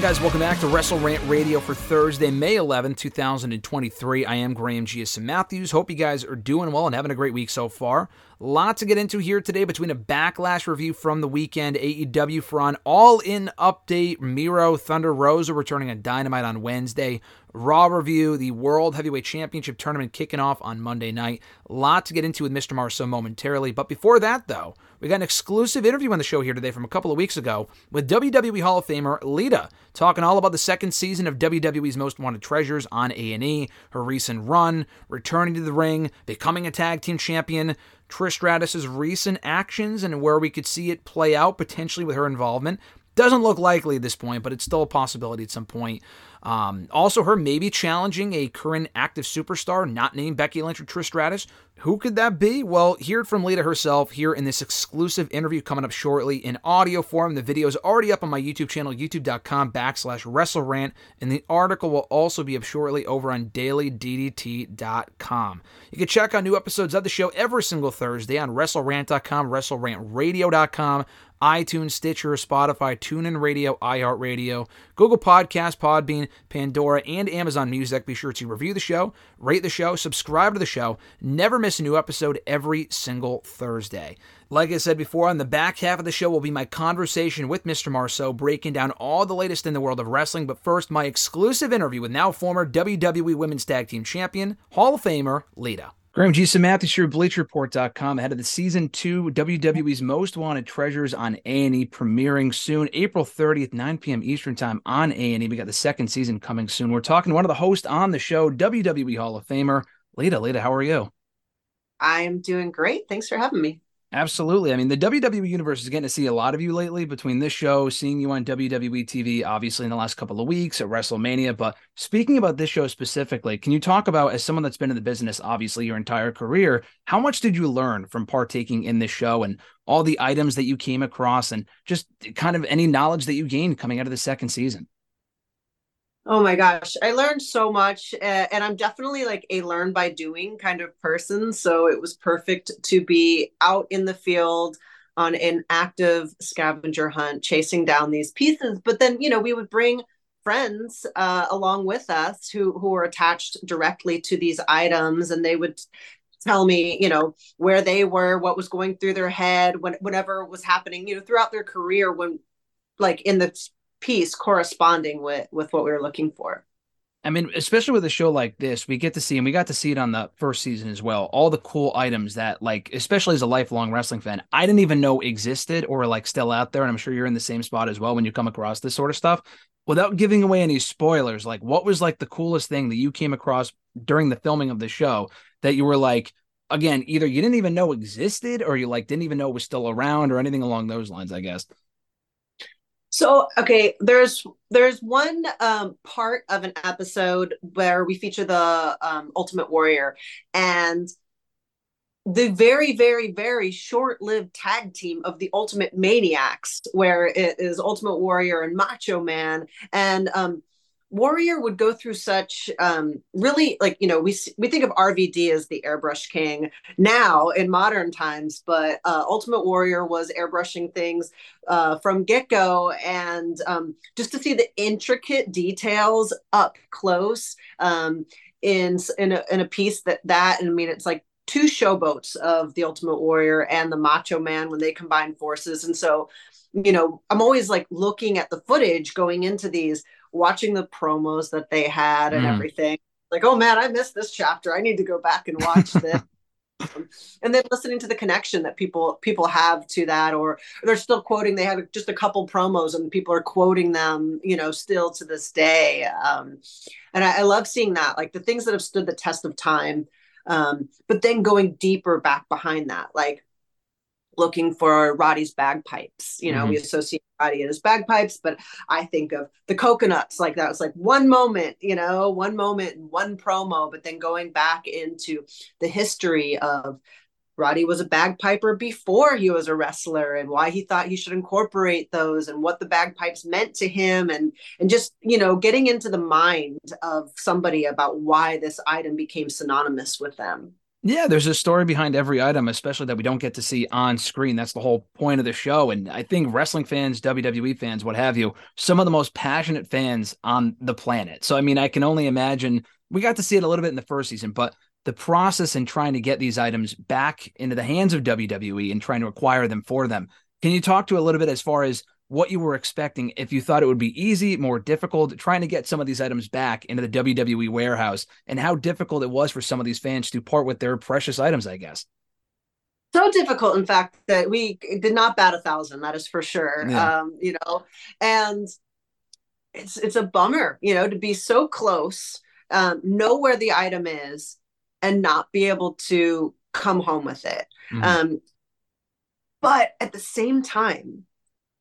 On, guys? Welcome back to Wrestle Rant Radio for Thursday, May 11th, 2023. I am Graham GSM Matthews. Hope you guys are doing well and having a great week so far. Lot to get into here today between a backlash review from the weekend, AEW for an all in update, Miro Thunder Rosa returning on Dynamite on Wednesday, Raw review, the World Heavyweight Championship tournament kicking off on Monday night. Lot to get into with Mr. Marceau momentarily. But before that, though, we got an exclusive interview on the show here today from a couple of weeks ago with WWE Hall of Famer Lita, talking all about the second season of WWE's Most Wanted Treasures on A&E, her recent run, returning to the ring, becoming a tag team champion, Trish Stratus's recent actions and where we could see it play out potentially with her involvement. Doesn't look likely at this point, but it's still a possibility at some point. Um, also, her maybe challenging a current active superstar not named Becky Lynch or Trish Stratus. Who could that be? Well, hear it from Lita herself here in this exclusive interview coming up shortly in audio form. The video is already up on my YouTube channel, youtube.com backslash WrestleRant, and the article will also be up shortly over on dailyddt.com. You can check out new episodes of the show every single Thursday on WrestleRant.com, WrestleRantRadio.com, iTunes, Stitcher, Spotify, TuneIn Radio, iHeartRadio, Google Podcast, Podbean, Pandora, and Amazon Music. Be sure to review the show, rate the show, subscribe to the show. Never miss a new episode every single Thursday. Like I said before, on the back half of the show will be my conversation with Mr. Marceau, breaking down all the latest in the world of wrestling. But first, my exclusive interview with now former WWE Women's Tag Team Champion, Hall of Famer, Lita. Graham G. Matthews here, BleacherReport.com, ahead of the season two WWE's Most Wanted Treasures on A&E, premiering soon, April 30th, 9 p.m. Eastern Time on A&E. We got the second season coming soon. We're talking to one of the hosts on the show, WWE Hall of Famer, Lita. Lita, how are you? I'm doing great. Thanks for having me. Absolutely. I mean, the WWE universe is getting to see a lot of you lately between this show, seeing you on WWE TV, obviously in the last couple of weeks at WrestleMania. But speaking about this show specifically, can you talk about, as someone that's been in the business, obviously your entire career, how much did you learn from partaking in this show and all the items that you came across and just kind of any knowledge that you gained coming out of the second season? Oh my gosh, I learned so much, uh, and I'm definitely like a learn by doing kind of person. So it was perfect to be out in the field on an active scavenger hunt, chasing down these pieces. But then, you know, we would bring friends uh, along with us who who were attached directly to these items, and they would tell me, you know, where they were, what was going through their head, when whatever was happening, you know, throughout their career when like in the piece corresponding with with what we were looking for. I mean, especially with a show like this, we get to see, and we got to see it on the first season as well, all the cool items that, like, especially as a lifelong wrestling fan, I didn't even know existed or like still out there. And I'm sure you're in the same spot as well when you come across this sort of stuff. Without giving away any spoilers, like, what was like the coolest thing that you came across during the filming of the show that you were like, again, either you didn't even know existed or you like didn't even know was still around or anything along those lines, I guess. So, okay, there's there's one um, part of an episode where we feature the um, Ultimate Warrior and the very, very, very short-lived tag team of the Ultimate Maniacs, where it is Ultimate Warrior and Macho Man, and um, Warrior would go through such um, really like you know we we think of RVD as the airbrush king now in modern times, but uh, Ultimate Warrior was airbrushing things uh, from get go, and um, just to see the intricate details up close um, in in a, in a piece that that and I mean it's like two showboats of the Ultimate Warrior and the Macho Man when they combine forces, and so you know i'm always like looking at the footage going into these watching the promos that they had and Mm. everything like oh man i missed this chapter i need to go back and watch this and then listening to the connection that people people have to that or they're still quoting they have just a couple promos and people are quoting them you know still to this day um, and I, I love seeing that like the things that have stood the test of time um, but then going deeper back behind that like looking for Roddy's bagpipes. You know, Mhm. we associate Roddy and his bagpipes, but I think of the coconuts like that was like one moment, you know, one moment, one promo, but then going back into the history of Roddy was a bagpiper before he was a wrestler and why he thought he should incorporate those and what the bagpipes meant to him and and just you know getting into the mind of somebody about why this item became synonymous with them Yeah, there's a story behind every item, especially that we don't get to see on screen. That's the whole point of the show. And I think wrestling fans, WWE fans, what have you, some of the most passionate fans on the planet. So, I mean, I can only imagine we got to see it a little bit in the first season, but the process in trying to get these items back into the hands of WWE and trying to acquire them for them. Can you talk to a little bit as far as what you were expecting if you thought it would be easy, more difficult, trying to get some of these items back into the WWE warehouse, and how difficult it was for some of these fans to part with their precious items, I guess. so difficult in fact that we did not bat a thousand that is for sure Yeah. um you know and it's it's a bummer you know to be so close um know where the item is and not be able to come home with it Mhm. um but at the same time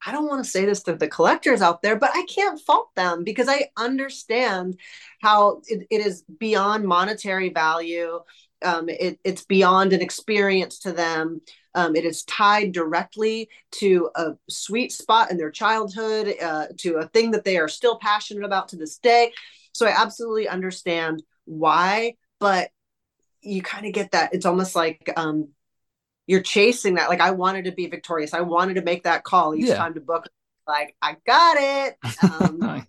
I don't want to say this to the collectors out there, but I can't fault them because I understand how it, it is beyond monetary value. Um, it, it's beyond an experience to them. Um, it is tied directly to a sweet spot in their childhood, uh, to a thing that they are still passionate about to this day. So I absolutely understand why, but you kind of get that. It's almost like um, you're chasing that. Like I wanted to be victorious. I wanted to make that call each Yeah. time to book. Like I got it. Um,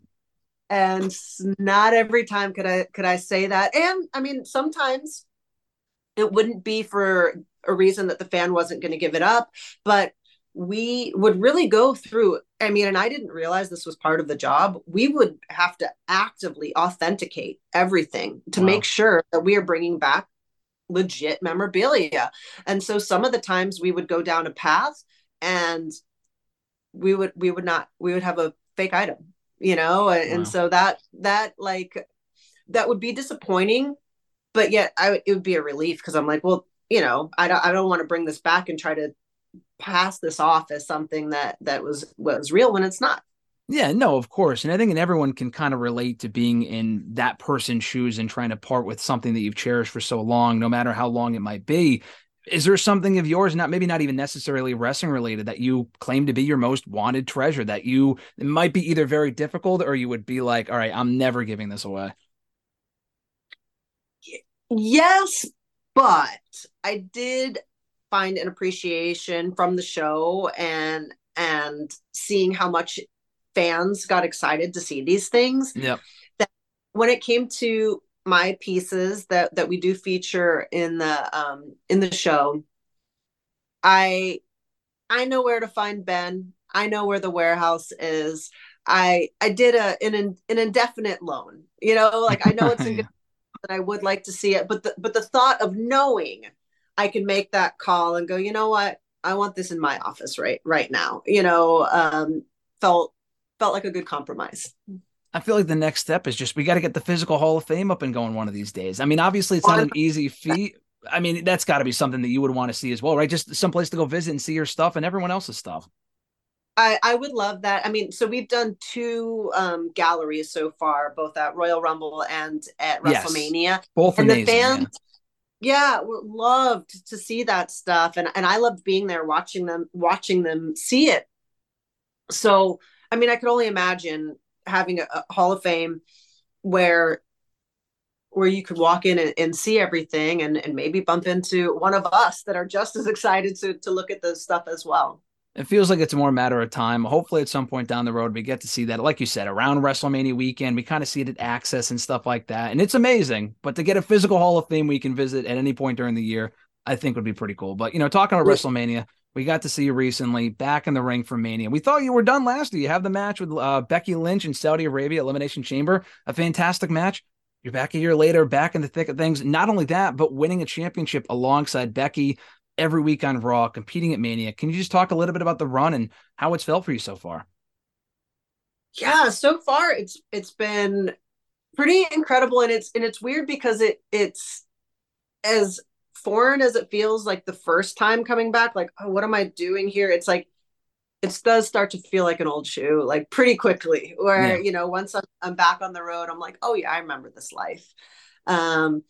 and not every time could I could I say that. And I mean, sometimes it wouldn't be for a reason that the fan wasn't going to give it up, but we would really go through. I mean, and I didn't realize this was part of the job. We would have to actively authenticate everything to Wow. make sure that we are bringing back legit memorabilia. And so some of the times we would go down a path and we would we would not we would have a fake item you know and, Wow. and so that that like that would be disappointing but yet i it would be a relief because i'm like well you know i don't i don't want to bring this back and try to pass this off as something that that was was real when it's not Yeah, no, of course. And I think and everyone can kind of relate to being in that person's shoes and trying to part with something that you've cherished for so long, no matter how long it might be. Is there something of yours, not maybe not even necessarily wrestling related, that you claim to be your most wanted treasure that you might be either very difficult or you would be like, all right, I'm never giving this away. Yes, but I did find an appreciation from the show and and seeing how much fans got excited to see these things. Yep. When it came to my pieces that that we do feature in the um in the show, I I know where to find Ben. I know where the warehouse is. I I did a an an indefinite loan. You know, like I know it's in good that I would like to see it, but the but the thought of knowing I can make that call and go, you know what, I want this in my office right right now. You know, um, felt felt like a good compromise. I feel like the next step is just we got to get the physical Hall of Fame up and going one of these days. I mean, obviously it's not an easy feat. I mean, that's got to be something that you would want to see as well, right? Just someplace to go visit and see your stuff and everyone else's stuff. I, I would love that. I mean, so we've done two um, galleries so far, both at Royal Rumble and at Yes. WrestleMania. Both And the amazing. fans- yeah. Yeah, loved to see that stuff, and and I loved being there, watching them, watching them see it. So, I mean, I could only imagine having a, a Hall of Fame where where you could walk in and, and see everything, and and maybe bump into one of us that are just as excited to to look at the stuff as well. It feels like it's more a matter of time. Hopefully, at some point down the road, we get to see that. Like you said, around WrestleMania weekend, we kind of see it at Axxess and stuff like that. And it's amazing. But to get a physical Hall of Fame we can visit at any point during the year, I think would be pretty cool. But, you know, talking about. WrestleMania, we got to see you recently back in the ring for Mania. We thought you were done last year. You have the match with uh, Becky Lynch in Saudi Arabia, Elimination Chamber, a fantastic match. you're back a year later, back in the thick of things. Not only that, but winning a championship alongside Becky every week on Raw, competing at Mania. Can you just talk a little bit about the run and how it's felt for you so far? Yeah, so far it's it's been pretty incredible and it's and it's weird because it it's as foreign as it feels like the first time coming back like oh what am I doing here? It's like it does start to feel like an old shoe like pretty quickly where Yeah. you know once I'm, I'm back on the road i'm like oh yeah i remember this life um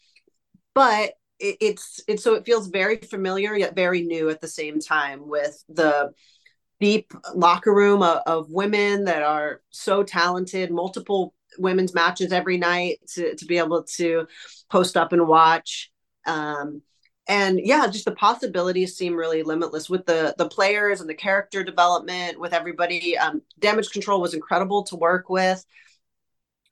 but it, it's it's so it feels very familiar yet very new at the same time with the deep locker room of, of women that are so talented multiple women's matches every night to, to be able to post up and watch um and yeah just the possibilities seem really limitless with the the players and the character development with everybody um damage control was incredible to work with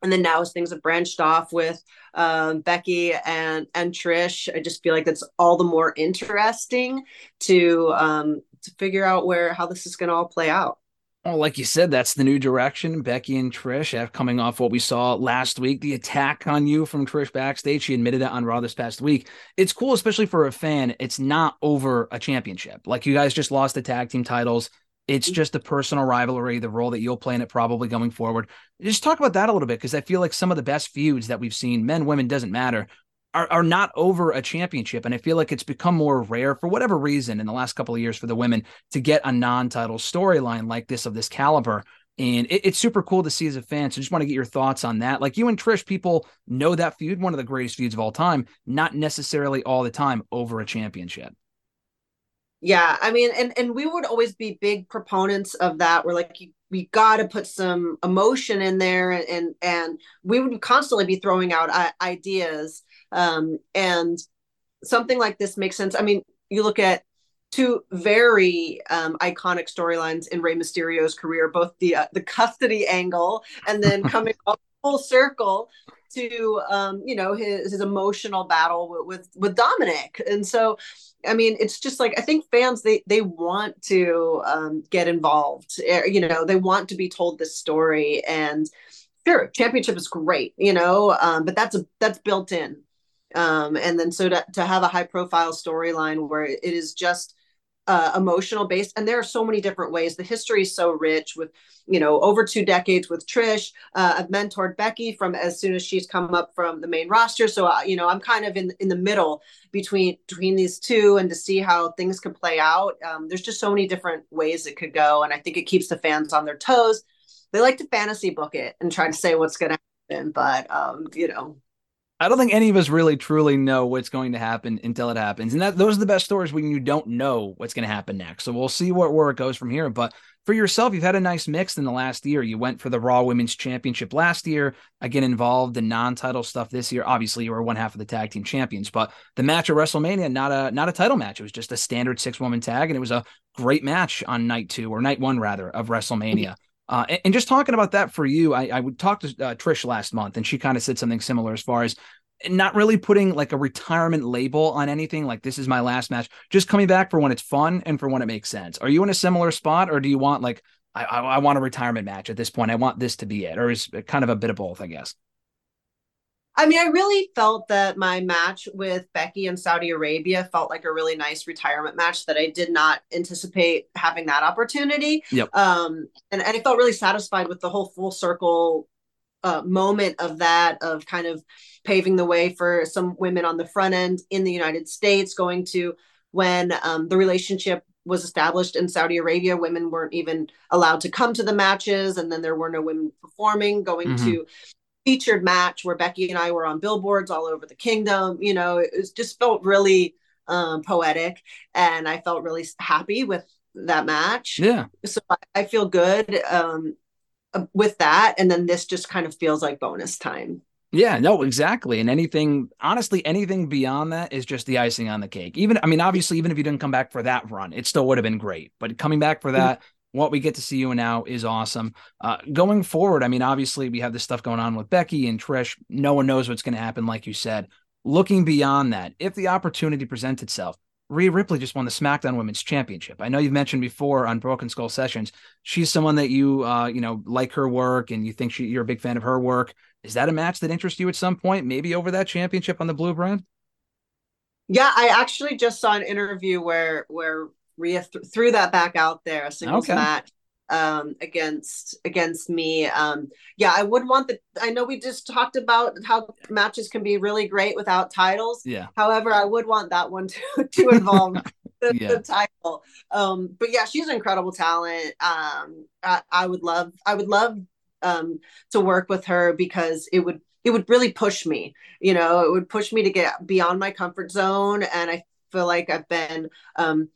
and then now as things have branched off with um, Becky and and Trish, I just feel like that's all the more interesting to um, to figure out where how this is going to all play out. Well, like you said, that's the new direction. Becky and Trish have coming off what we saw last week, the attack on you from Trish backstage. She admitted it on Raw this past week. It's cool, especially for a fan. It's not over a championship. Like you guys just lost the tag team titles. It's just a personal rivalry, the role that you'll play in it probably going forward. Just talk about that a little bit because I feel like some of the best feuds that we've seen, men, women, doesn't matter, are, are not over a championship. And I feel like it's become more rare for whatever reason in the last couple of years for the women to get a non-title storyline like this of this caliber. And it, it's super cool to see as a fan. So just want to get your thoughts on that. Like you and Trish, people know that feud, one of the greatest feuds of all time, not necessarily all the time over a championship. Yeah, I mean, and and we would always be big proponents of that. We're like, we got to put some emotion in there, and and, we would constantly be throwing out ideas. Um, and something like this makes sense. I mean, you look at two very um, iconic storylines in Rey Mysterio's career, both the uh, the custody angle and then coming full circle to um, you know his his emotional battle with, with with Dominik. And so, I mean, it's just like I think fans they they want to um, get involved. Eh, You know, they want to be told this story and. Sure, championship is great, you know, um, but that's a that's built in um, and then so to, to have a high profile storyline where it is just uh, emotional based and there are so many different ways. The history is so rich with you know over two decades with trish. Uh, i've mentored becky from as soon as she's come up from the main roster. So uh, you know i'm kind of in in the middle between between these two and to see how things could play out. Um, there's just so many different ways it could go and i think it keeps the fans on their toes. They like to fantasy book it and try to say what's going to happen but um, you know I don't think any of us really truly know what's going to happen until it happens. And that those are the best stories when you don't know what's going to happen next. So we'll see what where it goes from here. But for yourself, you've had a nice mix in the last year. You went for the Raw Women's Championship last year, again involved in non-title stuff this year. Obviously, you were one half of the tag team champions, but the match at WrestleMania, not a not a title match. It was just a standard six-woman tag, and it was a great match on night two or night one rather of WrestleMania. Uh, and, and just talking about that for you, I, I would talk to uh, Trish last month, and she kind of said something similar as far as not really putting like a retirement label on anything like this is my last match just coming back for when it's fun and for when it makes sense. Are you in a similar spot or do you want like I, I, I want a retirement match at this point. I want this to be it or is it kind of a bit of both i guess I mean, I really felt that my match with Becky in Saudi Arabia felt like a really nice retirement match that I did not anticipate having that opportunity. Yep. Um, and, and I felt really satisfied with the whole full circle uh, moment of that, of kind of paving the way for some women on the front end in the United States, going to when um, the relationship was established in Saudi Arabia, women weren't even allowed to come to the matches, and then there were no women performing, going Mhm. to featured match where Becky and I were on billboards all over the kingdom. You know, it was, just felt really um, poetic, and I felt really happy with that match. yeah So I, I feel good um, uh, with that, and then this just kind of feels like bonus time. Yeah, no, exactly. And anything, honestly, anything beyond that is just the icing on the cake. Even, I mean, obviously, even if you didn't come back for that run, it still would have been great. But coming back for that, what we get to see you now is awesome. Uh, going forward, I mean, obviously, we have this stuff going on with Becky and Trish. No one knows what's going to happen, like you said. Looking beyond that, if the opportunity presents itself, Rhea Ripley just won the SmackDown Women's Championship. I know you've mentioned before on Broken Skull Sessions, she's someone that you, uh, you know, like her work and you think she, you're a big fan of her work. Is that a match that interests you at some point? Maybe over that championship on the blue brand? Yeah, I actually just saw an interview where where Rhea th- threw that back out there, a singles Okay. match um against against me um yeah i would want the i know we just talked about how matches can be really great without titles Yeah. however i would want that one to to involve the, Yeah. the title um but yeah she's an incredible talent um I, I would love i would love um to work with her because it would it would really push me you know it would push me to get beyond my comfort zone and i feel like i've been um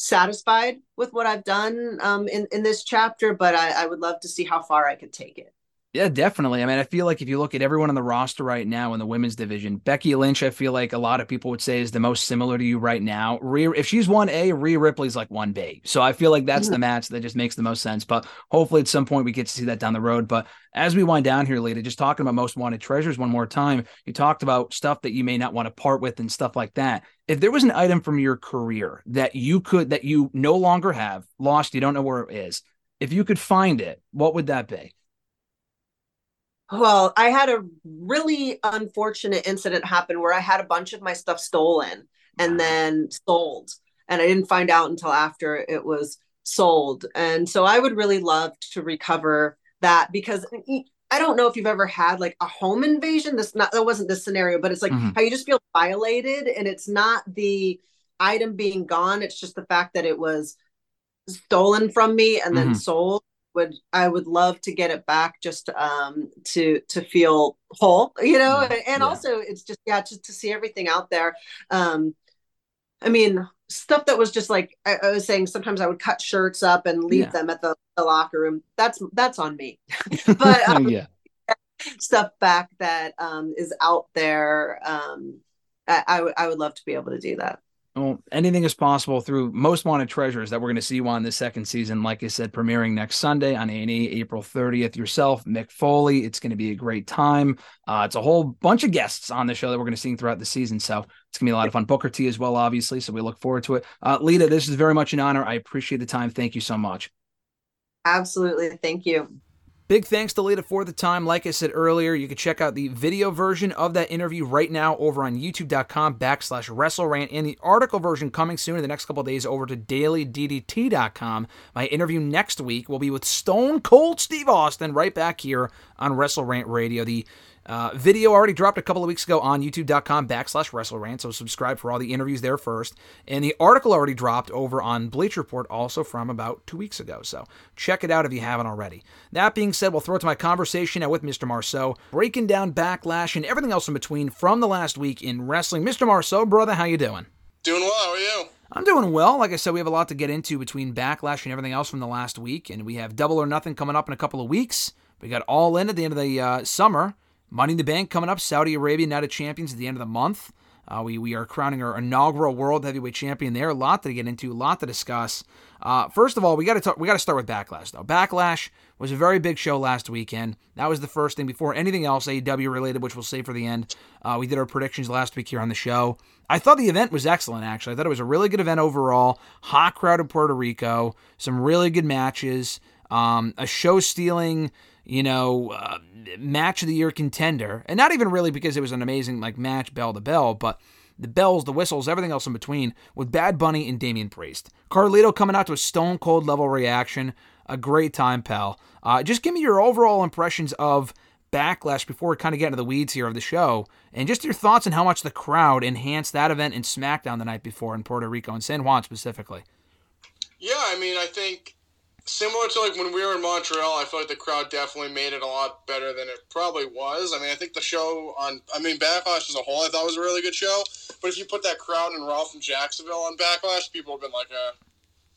satisfied with what i've done um in in this chapter but i i would love to see how far i could take it Yeah, definitely. I mean, I feel like if you look at everyone on the roster right now in the women's division, Becky Lynch, I feel like a lot of people would say is the most similar to you right now. Rhea, if she's one A, Rhea Ripley's like one B. So I feel like that's hmm. the match that just makes the most sense. But hopefully at some point we get to see that down the road. But as we wind down here, Lita, just talking about most wanted treasures one more time, you talked about stuff that you may not want to part with and stuff like that. If there was an item from your career that you could that you no longer have, lost, you don't know where it is, if you could find it, what would that be? Well, I had a really unfortunate incident happen where I had a bunch of my stuff stolen and Wow. then sold. And I didn't find out until after it was sold. And so I would really love to recover that because I don't know if you've ever had like a home invasion. This not that wasn't this scenario, but it's like Mhm. how you just feel violated and it's not the item being gone, it's just the fact that it was stolen from me and then Mhm. sold would I would love to get it back just um to to feel whole, you know, Yeah, and, and yeah. also it's just yeah, just to see everything out there. Um I mean stuff that was just like I, I was saying sometimes I would cut shirts up and leave Yeah. them at the, the locker room. That's that's on me. but um, yeah. stuff back that um is out there um I, I I would love to be able to do that. Well, anything is possible through Most Wanted Treasures that we're going to see you on this second season. Like I said, premiering next Sunday on A&E, April 30th. Yourself, Mick Foley. It's going to be a great time. Uh, it's a whole bunch of guests on the show that we're going to see throughout the season. So it's going to be a lot of fun. Booker T as well, obviously. So we look forward to it. Uh, Lita, this is very much an honor. I appreciate the time. Thank you so much. Absolutely. Thank you. Big thanks to Lita for the time. Like I said earlier, you can check out the video version of that interview right now over on youtube.com backslash WrestleRant and the article version coming soon in the next couple days over to dailyddt.com. My interview next week will be with Stone Cold Steve Austin right back here on WrestleRant Radio. The uh, video already dropped a couple of weeks ago on youtube.com backslash WrestleRant, so subscribe for all the interviews there first. And the article already dropped over on Bleacher Report also from about two weeks ago, so check it out if you haven't already. That being said, we'll throw it to my conversation now with Mr. Marceau, breaking down Backlash and everything else in between from the last week in wrestling. Mr. Marceau, brother, how you doing? Doing well. How are you? I'm doing well. Like I said, we have a lot to get into between Backlash and everything else from the last week, and we have Double or Nothing coming up in a couple of weeks. We got All In at the end of the uh, summer. Money in the Bank coming up. Saudi Arabia Night of Champions at the end of the month. Uh, we we are crowning our inaugural World Heavyweight Champion there. A lot to get into, a lot to discuss. Uh, first of all, we got to talk. We got to start with Backlash though. Backlash was a very big show last weekend. That was the first thing before anything else AEW related, which we'll save for the end. Uh, we did our predictions last week here on the show. I thought the event was excellent. Actually, I thought it was a really good event overall. Hot crowd in Puerto Rico. Some really good matches. Um, a show stealing you know, uh, match of the year contender, and not even really because it was an amazing like match bell to bell, but the bells, the whistles, everything else in between with Bad Bunny and Damian Priest. Carlito coming out to a stone cold level reaction, a great time, pal. Uh, just give me your overall impressions of Backlash before we kind of get into the weeds here of the show, and just your thoughts on how much the crowd enhanced that event in SmackDown the night before in Puerto Rico and San Juan specifically. Yeah, I mean, I think similar to like when we were in Montreal, I feel like the crowd definitely made it a lot better than it probably was. I mean, I think the show on, I mean, Backlash as a whole, I thought was a really good show. But if you put that crowd in Raw from Jacksonville on Backlash, people have been like, uh,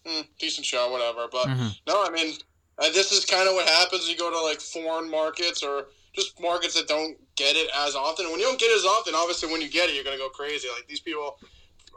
hmm, decent show, whatever. But Mhm. no, I mean, uh, this is kind of what happens. You go to like foreign markets or just markets that don't get it as often. When you don't get it as often, obviously, when you get it, you're gonna go crazy. Like these people,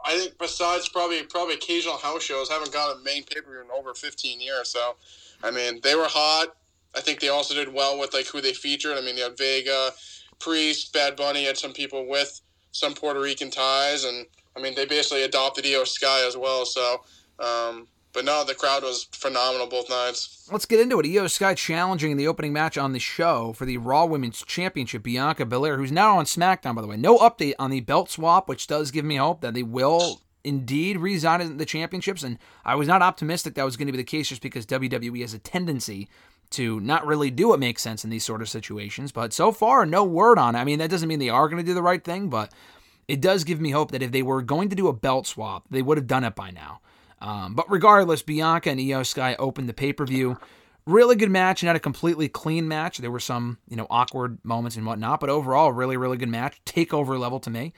I think besides probably probably occasional house shows, haven't got a main pay per view in over 15 years. So, I mean, they were hot. I think they also did well with like who they featured. I mean, they had Vega, Priest, Bad Bunny, had some people with some Puerto Rican ties, and I mean, they basically adopted IYO SKY as well. So, um, but no, the crowd was phenomenal both nights. Let's get into it. IYO SKY challenging in the opening match on the show for the Raw Women's Championship, Bianca Belair, who's now on SmackDown, by the way. No update on the belt swap, which does give me hope that they will indeed resign in the championships. And I was not optimistic that was going to be the case just because WWE has a tendency to not really do what makes sense in these sort of situations. But so far, no word on it. I mean, that doesn't mean they are going to do the right thing, but it does give me hope that if they were going to do a belt swap, they would have done it by now. Um, but regardless, Bianca and IYO SKY opened the pay per view. Really good match, not a completely clean match. There were some, you know, awkward moments and whatnot, but overall, really, really good match. Takeover level to me.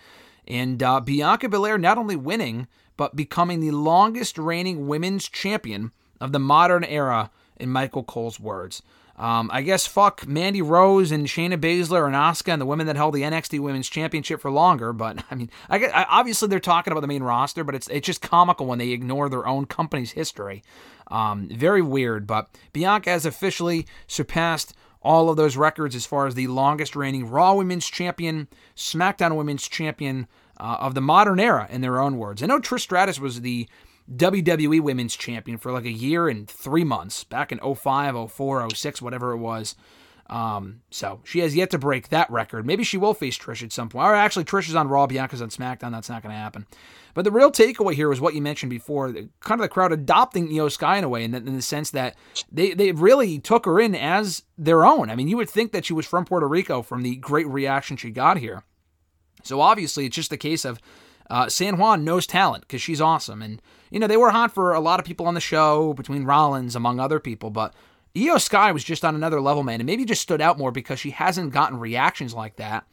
And uh, Bianca Belair not only winning, but becoming the longest reigning women's champion of the modern era, in Michael Cole's words. Um, I guess fuck Mandy Rose and Shayna Baszler and Asuka and the women that held the NXT Women's Championship for longer. But I mean, I, I obviously they're talking about the main roster, but it's it's just comical when they ignore their own company's history. Um, very weird. But Bianca has officially surpassed all of those records as far as the longest reigning Raw Women's Champion, SmackDown Women's Champion uh, of the modern era, in their own words. I know Trish Stratus was the WWE Women's Champion for like a year and three months back in 05, 04, 06, whatever it was. Um, so she has yet to break that record. Maybe she will face Trish at some point. Or actually, Trish is on Raw, Bianca's on SmackDown. That's not going to happen. But the real takeaway here was what you mentioned before, kind of the crowd adopting IYO SKY in a way, in the, in the sense that they, they really took her in as their own. I mean, you would think that she was from Puerto Rico from the great reaction she got here. So obviously, it's just a case of uh, San Juan knows talent because she's awesome. And, you know, they were hot for a lot of people on the show, between Rollins, among other people. But IYO SKY was just on another level, man. And maybe just stood out more because she hasn't gotten reactions like that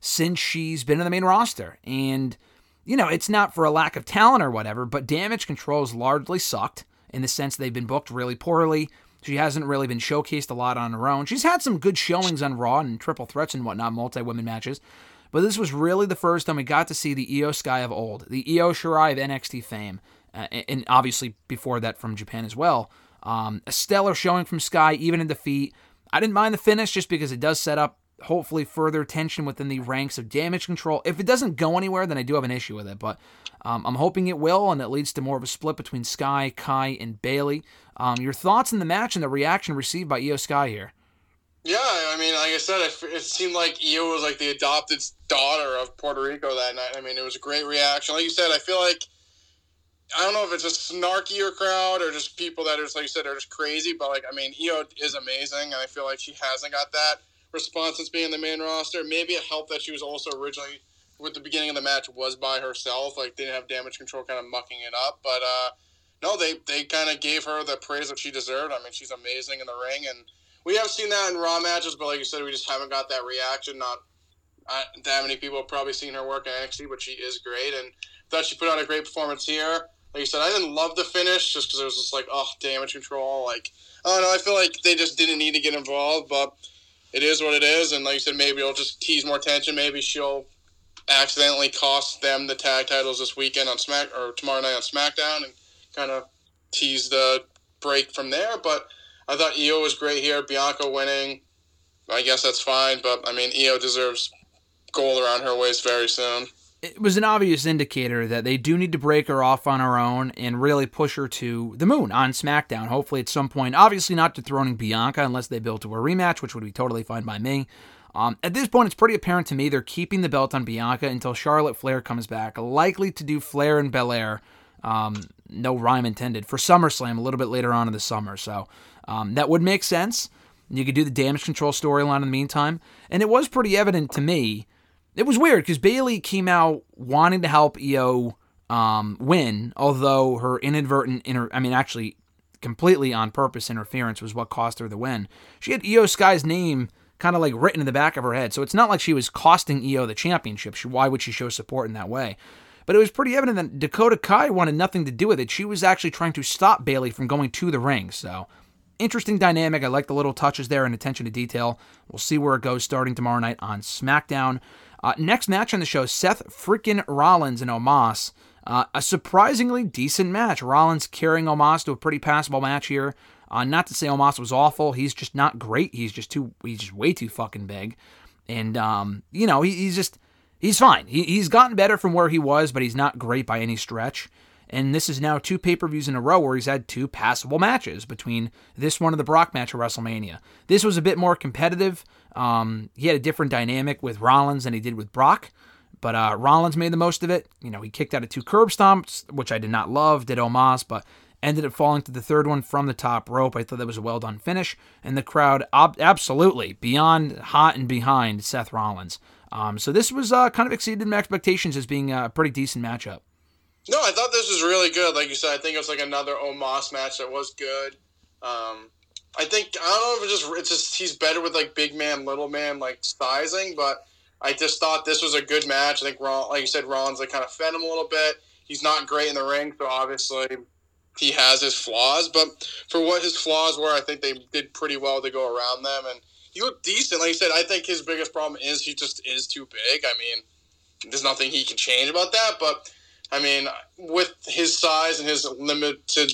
since she's been in the main roster. And, you know, it's not for a lack of talent or whatever, but damage control's largely sucked in the sense they've been booked really poorly. She hasn't really been showcased a lot on her own. She's had some good showings on Raw and triple threats and whatnot, multi women matches. But this was really the first time we got to see the IYO SKY of old, the Io Shirai of NXT fame, uh, and obviously before that from Japan as well. Um, a stellar showing from Sky, even in defeat. I didn't mind the finish just because it does set up hopefully further tension within the ranks of damage control. If it doesn't go anywhere, then I do have an issue with it, but um, I'm hoping it will, and it leads to more of a split between Sky, Kai, and Bayley. Um, your thoughts in the match and the reaction received by IYO SKY here? Yeah, I mean, like I said, it, it seemed like IYO was like the adopted daughter of Puerto Rico that night. I mean, it was a great reaction. Like you said, I feel like I don't know if it's a snarkier crowd or just people that are just like you said are just crazy, but like I mean, IYO is amazing, and I feel like she hasn't got that response since being the main roster. Maybe it helped that she was also originally with the beginning of the match was by herself, like didn't have damage control, kind of mucking it up, but uh, no, they they kind of gave her the praise that she deserved. I mean, she's amazing in the ring and we have seen that in Raw matches, but like you said, we just haven't got that reaction. Not uh, that many people have probably seen her work in NXT, but she is great, and thought she put on a great performance here. Like you said, I didn't love the finish just because it was just like, oh, damage control. Like, don't know. I feel like they just didn't need to get involved, but it is what it is. And like you said, maybe it'll just tease more tension. Maybe she'll accidentally cost them the tag titles this weekend on Smack or tomorrow night on SmackDown and kind of tease the break from there. But I thought IYO was great here. Bianca winning, I guess that's fine. But I mean, IYO deserves gold around her waist very soon. It was an obvious indicator that they do need to break her off on her own and really push her to the moon on SmackDown. Hopefully, at some point. Obviously, not dethroning Bianca unless they build to a rematch, which would be totally fine by me. Um, at this point, it's pretty apparent to me they're keeping the belt on Bianca until Charlotte Flair comes back, likely to do Flair and Belair. Um, no rhyme intended for SummerSlam a little bit later on in the summer. So um, that would make sense. You could do the damage control storyline in the meantime. And it was pretty evident to me. It was weird because Bayley came out wanting to help IYO um, win, although her inadvertent, inter- I mean, actually, completely on purpose interference was what cost her the win. She had IYO SKY's name kind of like written in the back of her head, so it's not like she was costing IYO the championship. She, why would she show support in that way? But it was pretty evident that Dakota Kai wanted nothing to do with it. She was actually trying to stop Bayley from going to the ring. So interesting dynamic. I like the little touches there and attention to detail. We'll see where it goes starting tomorrow night on SmackDown. Uh, next match on the show Seth freaking Rollins and Omos. Uh, a surprisingly decent match. Rollins carrying Omos to a pretty passable match here. Uh, not to say Omos was awful. He's just not great. He's just too. He's just way too fucking big. And um, you know, he, he's just he's fine. He, he's gotten better from where he was, but he's not great by any stretch. And this is now two pay per views in a row where he's had two passable matches between this one and the Brock match at WrestleMania. This was a bit more competitive. Um, he had a different dynamic with Rollins than he did with Brock. But uh, Rollins made the most of it. You know, he kicked out of two curb stomps, which I did not love, did Omos, but ended up falling to the third one from the top rope. I thought that was a well done finish. And the crowd, ob- absolutely, beyond hot and behind Seth Rollins. Um, so this was uh, kind of exceeded my expectations as being a pretty decent matchup. No, I thought this was really good. Like you said, I think it was like another Omos match that was good. Um, I think I don't know if it's just it's just he's better with like big man, little man like sizing, but I just thought this was a good match. I think Ron, like you said, Rollins like kind of fed him a little bit. He's not great in the ring, so obviously he has his flaws. But for what his flaws were, I think they did pretty well to go around them, and he looked decent. Like you said, I think his biggest problem is he just is too big. I mean, there's nothing he can change about that, but I mean, with his size and his limited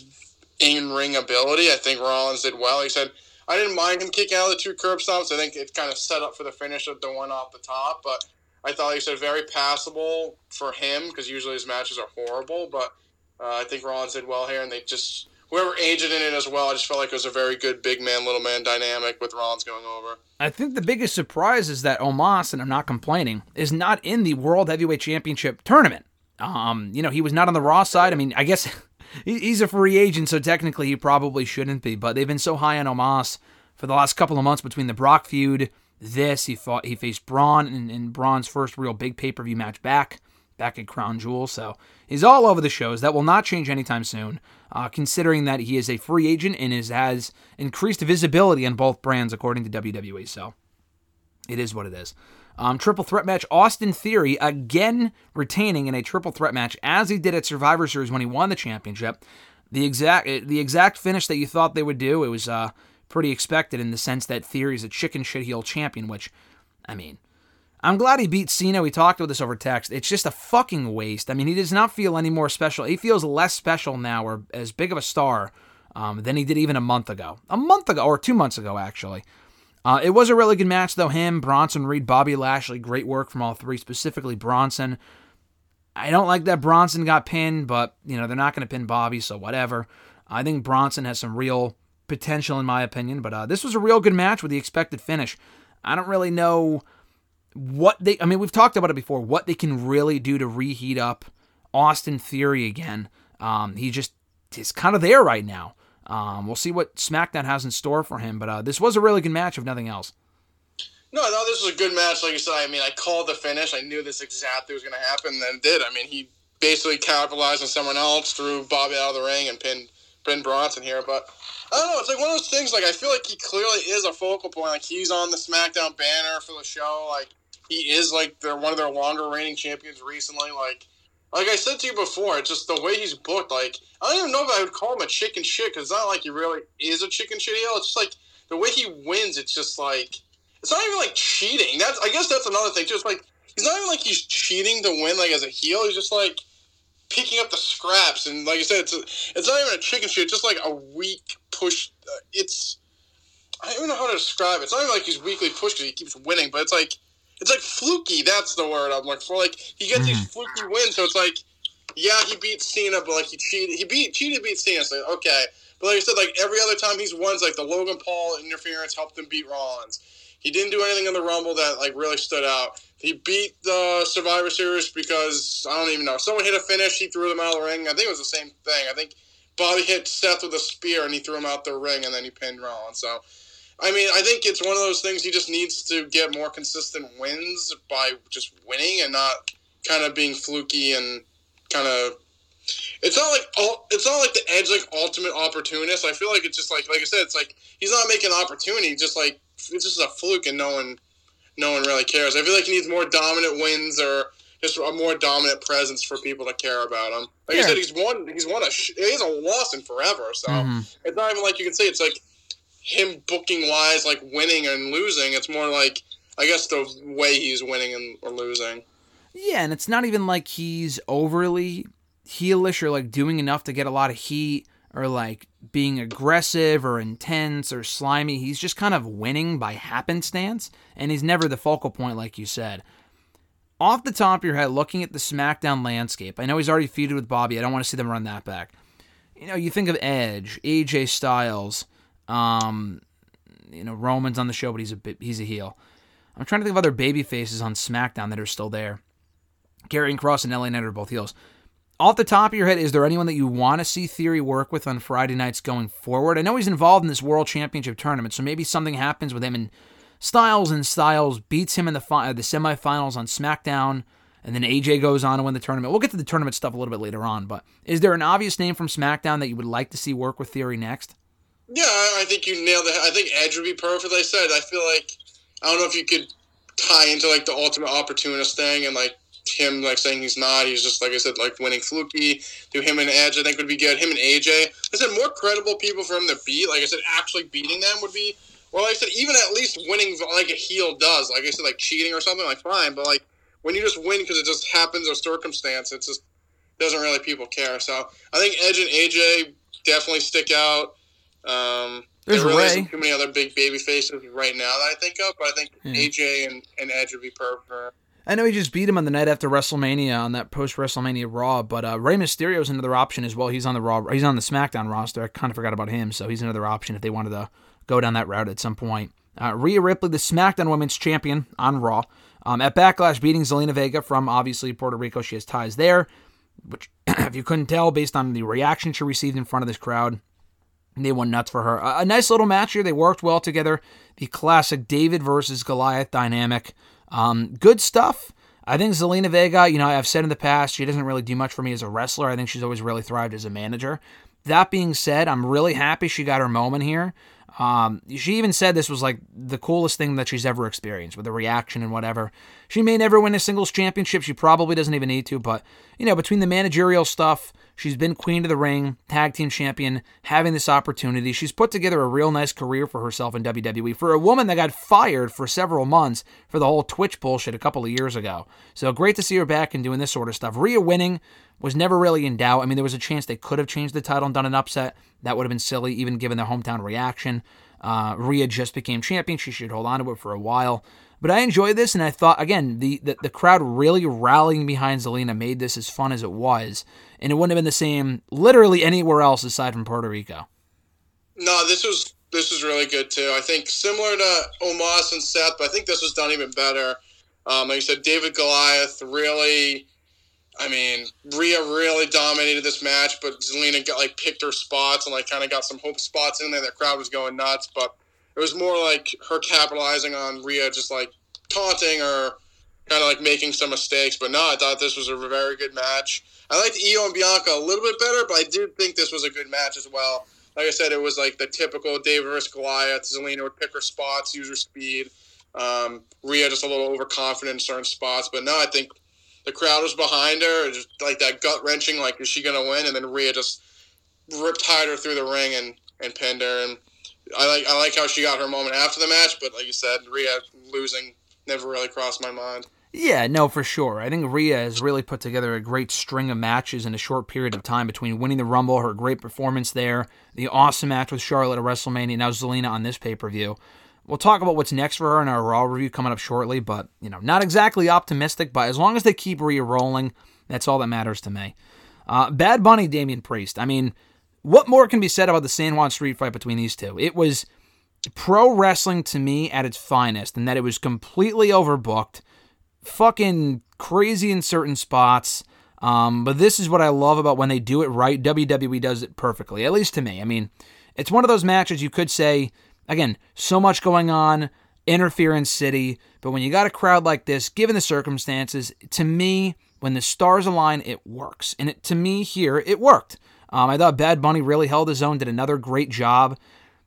in ring ability, I think Rollins did well. He said, I didn't mind him kicking out of the two curb stomps. I think it kind of set up for the finish of the one off the top, but I thought he said very passable for him because usually his matches are horrible. But uh, I think Rollins did well here, and they just whoever aged in it as well. I just felt like it was a very good big man little man dynamic with Rollins going over. I think the biggest surprise is that Omos, and I'm not complaining, is not in the World Heavyweight Championship tournament. Um, you know, he was not on the Raw side. I mean, I guess he's a free agent, so technically he probably shouldn't be. But they've been so high on Omos for the last couple of months between the Brock feud, this he fought, he faced Braun in, in Braun's first real big pay per view match back, back at Crown Jewel. So he's all over the shows. That will not change anytime soon. Uh, considering that he is a free agent and is has increased visibility on both brands according to WWE. So it is what it is. Um, triple threat match. Austin Theory again retaining in a triple threat match as he did at Survivor Series when he won the championship. The exact the exact finish that you thought they would do. It was uh, pretty expected in the sense that Theory is a chicken shit heel champion. Which, I mean, I'm glad he beat Cena. We talked about this over text. It's just a fucking waste. I mean, he does not feel any more special. He feels less special now or as big of a star um, than he did even a month ago. A month ago, or two months ago, actually. Uh, it was a really good match, though. Him, Bronson, Reed, Bobby Lashley, great work from all three, specifically Bronson. I don't like that Bronson got pinned, but, you know, they're not going to pin Bobby, so whatever. I think Bronson has some real potential, in my opinion, but uh, this was a real good match with the expected finish. I don't really know what they, I mean, we've talked about it before, what they can really do to reheat up Austin Theory again. Um, he just is kind of there right now. Um, we'll see what SmackDown has in store for him, but uh, this was a really good match, if nothing else. No, I thought this was a good match. Like you said, I mean, I called the finish. I knew this exactly was going to happen, and then it did. I mean, he basically capitalized on someone else, threw Bobby out of the ring, and pinned pinned Bronson here. But I don't know. It's like one of those things. Like I feel like he clearly is a focal point. Like he's on the SmackDown banner for the show. Like he is like they're one of their longer reigning champions recently. Like like I said to you before, it's just the way he's booked. Like I don't even know if I would call him a chicken shit because it's not like he really is a chicken shit heel. It's just like the way he wins. It's just like it's not even like cheating. That's I guess that's another thing. Just like he's not even like he's cheating to win. Like as a heel, he's just like picking up the scraps. And like I said, it's a, it's not even a chicken shit. It's just like a weak push. Uh, it's I don't even know how to describe it. It's not even like he's weakly pushed because he keeps winning, but it's like it's like fluky. That's the word I'm looking for. Like he gets these mm. fluky wins, so it's like, yeah, he beat Cena, but like he cheated. He beat cheated, beat Cena. So okay, but like I said, like every other time he's won, like the Logan Paul interference helped him beat Rollins. He didn't do anything in the Rumble that like really stood out. He beat the Survivor Series because I don't even know. Someone hit a finish, he threw them out of the ring. I think it was the same thing. I think Bobby hit Seth with a spear and he threw him out the ring, and then he pinned Rollins. So. I mean, I think it's one of those things he just needs to get more consistent wins by just winning and not kind of being fluky and kind of. It's not like ul- it's not like the edge like ultimate opportunist. I feel like it's just like like I said, it's like he's not making opportunity. Just like it's just a fluke and no one, no one really cares. I feel like he needs more dominant wins or just a more dominant presence for people to care about him. Like Yeah. I said, he's won. He's won a. He hasn't lost in forever. So Mhm. it's not even like you can say it's like him booking wise, like winning and losing. It's more like I guess the way he's winning and or losing. Yeah, and it's not even like he's overly heelish or like doing enough to get a lot of heat or like being aggressive or intense or slimy. He's just kind of winning by happenstance, and he's never the focal point, like you said. Off the top of your head, looking at the SmackDown landscape, I know he's already feuded with Bobby. I don't want to see them run that back. You know, you think of Edge, AJ Styles, um, you know, Roman's on the show, but he's a he's a heel. I'm trying to think of other baby faces on SmackDown that are still there. Karrion Kross and LA Knight are both heels. Off the top of your head, is there anyone that you want to see Theory work with on Friday nights going forward? I know he's involved in this World Championship tournament, so maybe something happens with him and Styles, and Styles beats him in the fi- the semifinals on SmackDown, and then AJ goes on to win the tournament. We'll get to the tournament stuff a little bit later on, but is there an obvious name from SmackDown that you would like to see work with Theory next? Yeah, I think you nailed it. I think Edge would be perfect. Like I said, I feel like I don't know if you could tie into like the ultimate opportunist thing and like him like saying he's not. He's just like I said, like winning fluky. Do him and Edge, I think would be good. Him and AJ. I said more credible people for him to beat. Like I said, actually beating them would be. Well, like I said, even at least winning like a heel does. Like I said, like cheating or something, like fine. But like when you just win because it just happens or circumstance, it just doesn't really people care. So I think Edge and AJ definitely stick out. Um, There's there really Rey. isn't too many other big baby faces right now that I think of, but I think Yeah. AJ and, and Edge would be perfect. I know he just beat him on the night after WrestleMania on that post WrestleMania Raw, but uh, Rey Mysterio is another option as well. He's on the Raw, he's on the SmackDown roster. I kind of forgot about him, so he's another option if they wanted to go down that route at some point. Uh, Rhea Ripley, the SmackDown Women's Champion on Raw, um, at Backlash, beating Zelina Vega from obviously Puerto Rico. She has ties there, which if you couldn't tell based on the reaction she received in front of this crowd, they went nuts for her. A, a nice little match here. They worked well together. The classic David versus Goliath dynamic. Um, good stuff. I think Zelina Vega, you know, I've said in the past, she doesn't really do much for me as a wrestler. I think she's always really thrived as a manager. That being said, I'm really happy she got her moment here. Um, she even said this was like the coolest thing that she's ever experienced with the reaction and whatever. She may never win a singles championship. She probably doesn't even need to, but you know, between the managerial stuff, she's been queen of the ring, tag team champion, having this opportunity. She's put together a real nice career for herself in WWE for a woman that got fired for several months for the whole Twitch bullshit a couple of years ago. So great to see her back and doing this sort of stuff. Rhea winning was never really in doubt. I mean, there was a chance they could have changed the title and done an upset. That would have been silly, even given their hometown reaction. Uh, Rhea just became champion. She should hold on to it for a while. But I enjoyed this, and I thought, again, the, the, the crowd really rallying behind Zelina made this as fun as it was. And it wouldn't have been the same literally anywhere else aside from Puerto Rico. No, this was this was really good too. I think similar to Omos and Seth, but I think this was done even better. Um, like you said, David Goliath really. I mean, Rhea really dominated this match, but Zelina got like picked her spots and like kind of got some hope spots in there. That crowd was going nuts, but it was more like her capitalizing on Rhea just like taunting or kind of like making some mistakes. But no, I thought this was a very good match. I liked IYO and Bianca a little bit better, but I did think this was a good match as well. Like I said, it was like the typical David versus Goliath. Zelina would pick her spots, use her speed. Um, Rhea just a little overconfident in certain spots, but no, I think the crowd was behind her, just like that gut wrenching, like is she gonna win? And then Rhea just ripped her through the ring and and pinned her. And I like I like how she got her moment after the match, but like you said, Rhea losing never really crossed my mind. Yeah, no, for sure. I think Rhea has really put together a great string of matches in a short period of time between winning the Rumble, her great performance there, the awesome match with Charlotte at WrestleMania, now Zelina on this pay per view. We'll talk about what's next for her in our Raw review coming up shortly, but, you know, not exactly optimistic, but as long as they keep Rhea rolling, that's all that matters to me. Uh, Bad Bunny, Damian Priest. I mean, what more can be said about the San Juan street fight between these two? It was pro wrestling to me at its finest, and that it was completely overbooked fucking crazy in certain spots. Um, but this is what I love about when they do it right. WWE does it perfectly, at least to me. I mean, it's one of those matches you could say, again, so much going on, interference city. But when you got a crowd like this, given the circumstances, to me, when the stars align, it works. And it, to me, here, it worked. Um, I thought Bad Bunny really held his own, did another great job.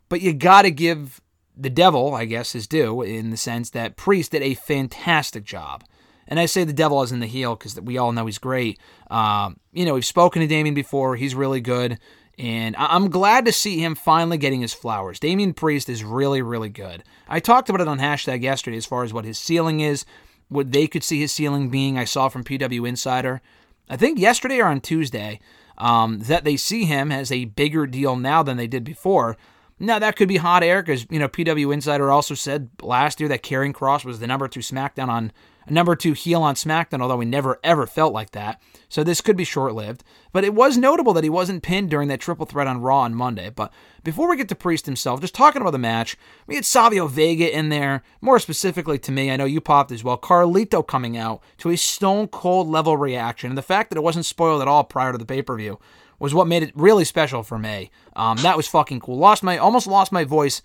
But you got to give the devil, I guess, his due in the sense that Priest did a fantastic job. And I say the devil is in the heel because we all know he's great. Um, you know, we've spoken to Damian before. He's really good. And I'm glad to see him finally getting his flowers. Damian Priest is really, really good. I talked about it on hashtag yesterday as far as what his ceiling is, what they could see his ceiling being. I saw from PW Insider, I think yesterday or on Tuesday, um, that they see him as a bigger deal now than they did before. Now that could be hot air because you know PW Insider also said last year that Karrion Kross was the number two SmackDown on a number two heel on SmackDown, although he never ever felt like that. So this could be short lived. But it was notable that he wasn't pinned during that triple threat on Raw on Monday. But before we get to Priest himself, just talking about the match, we had Savio Vega in there. More specifically to me, I know you popped as well. Carlito coming out to a stone cold level reaction. And the fact that it wasn't spoiled at all prior to the pay per view was what made it really special for me. Um, that was fucking cool. Lost my almost lost my voice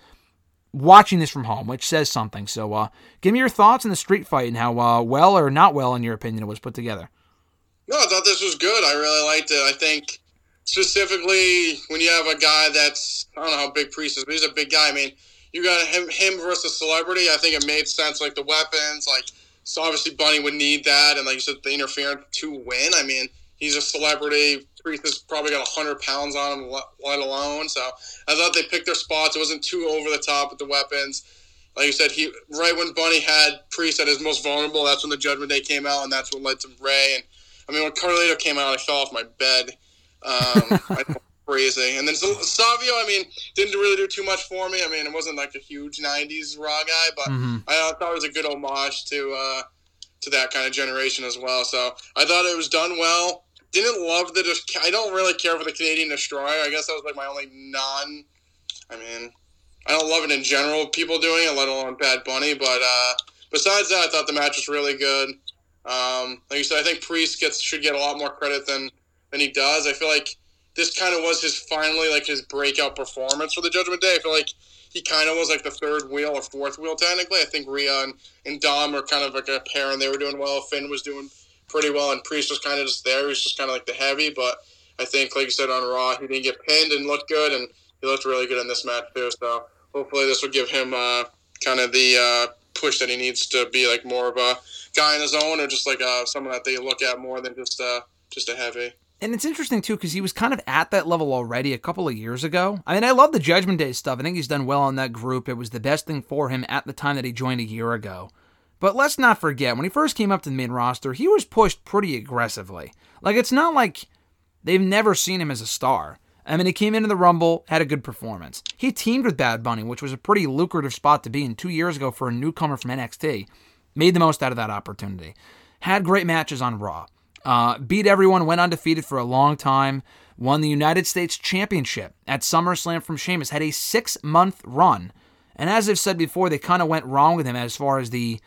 watching this from home, which says something. So, uh, give me your thoughts on the street fight and how uh, well or not well, in your opinion, it was put together. No, I thought this was good. I really liked it. I think specifically when you have a guy that's I don't know how big Priest is, but he's a big guy. I mean, you got him him versus celebrity. I think it made sense. Like the weapons, like so obviously Bunny would need that, and like you said, the interference to win. I mean, he's a celebrity. Priest has probably got hundred pounds on him, let alone. So I thought they picked their spots. It wasn't too over the top with the weapons. Like you said, he right when Bunny had Priest at his most vulnerable, that's when the Judgment Day came out, and that's what led to Rey. And I mean, when Carlito came out, I fell off my bed. Um, I thought crazy. And then Savio, I mean, didn't really do too much for me. I mean, it wasn't like a huge '90s Raw guy, but Mhm. I thought it was a good homage to uh, to that kind of generation as well. So I thought it was done well. Didn't love the. I don't really care for the Canadian Destroyer. I guess that was like my only non. I mean, I don't love it in general. People doing it, let alone Bad Bunny. But uh, besides that, I thought the match was really good. Um, like you said, I think Priest gets should get a lot more credit than than he does. I feel like this kind of was his finally like his breakout performance for the Judgment Day. I feel like he kind of was like the third wheel or fourth wheel technically. I think Rhea and, and Dom are kind of like a pair, and they were doing well. Finn was doing pretty well, and Priest was kind of just there. He was just kind of like the heavy, but I think, like you said on Raw, he didn't get pinned and looked good, and he looked really good in this match too. So hopefully, this will give him uh, kind of the uh, push that he needs to be like more of a guy in his own, or just like uh, someone that they look at more than just uh, just a heavy. And it's interesting too because he was kind of at that level already a couple of years ago. I mean, I love the Judgment Day stuff. I think he's done well on that group. It was the best thing for him at the time that he joined a year ago. But let's not forget, when he first came up to the main roster, he was pushed pretty aggressively. Like, it's not like they've never seen him as a star. I mean, he came into the Rumble, had a good performance. He teamed with Bad Bunny, which was a pretty lucrative spot to be in two years ago for a newcomer from NXT. Made the most out of that opportunity. Had great matches on Raw. Uh, beat everyone, went undefeated for a long time. Won the United States Championship at SummerSlam from Sheamus. Had a six month run. And as I've said before, they kind of went wrong with him as far as the.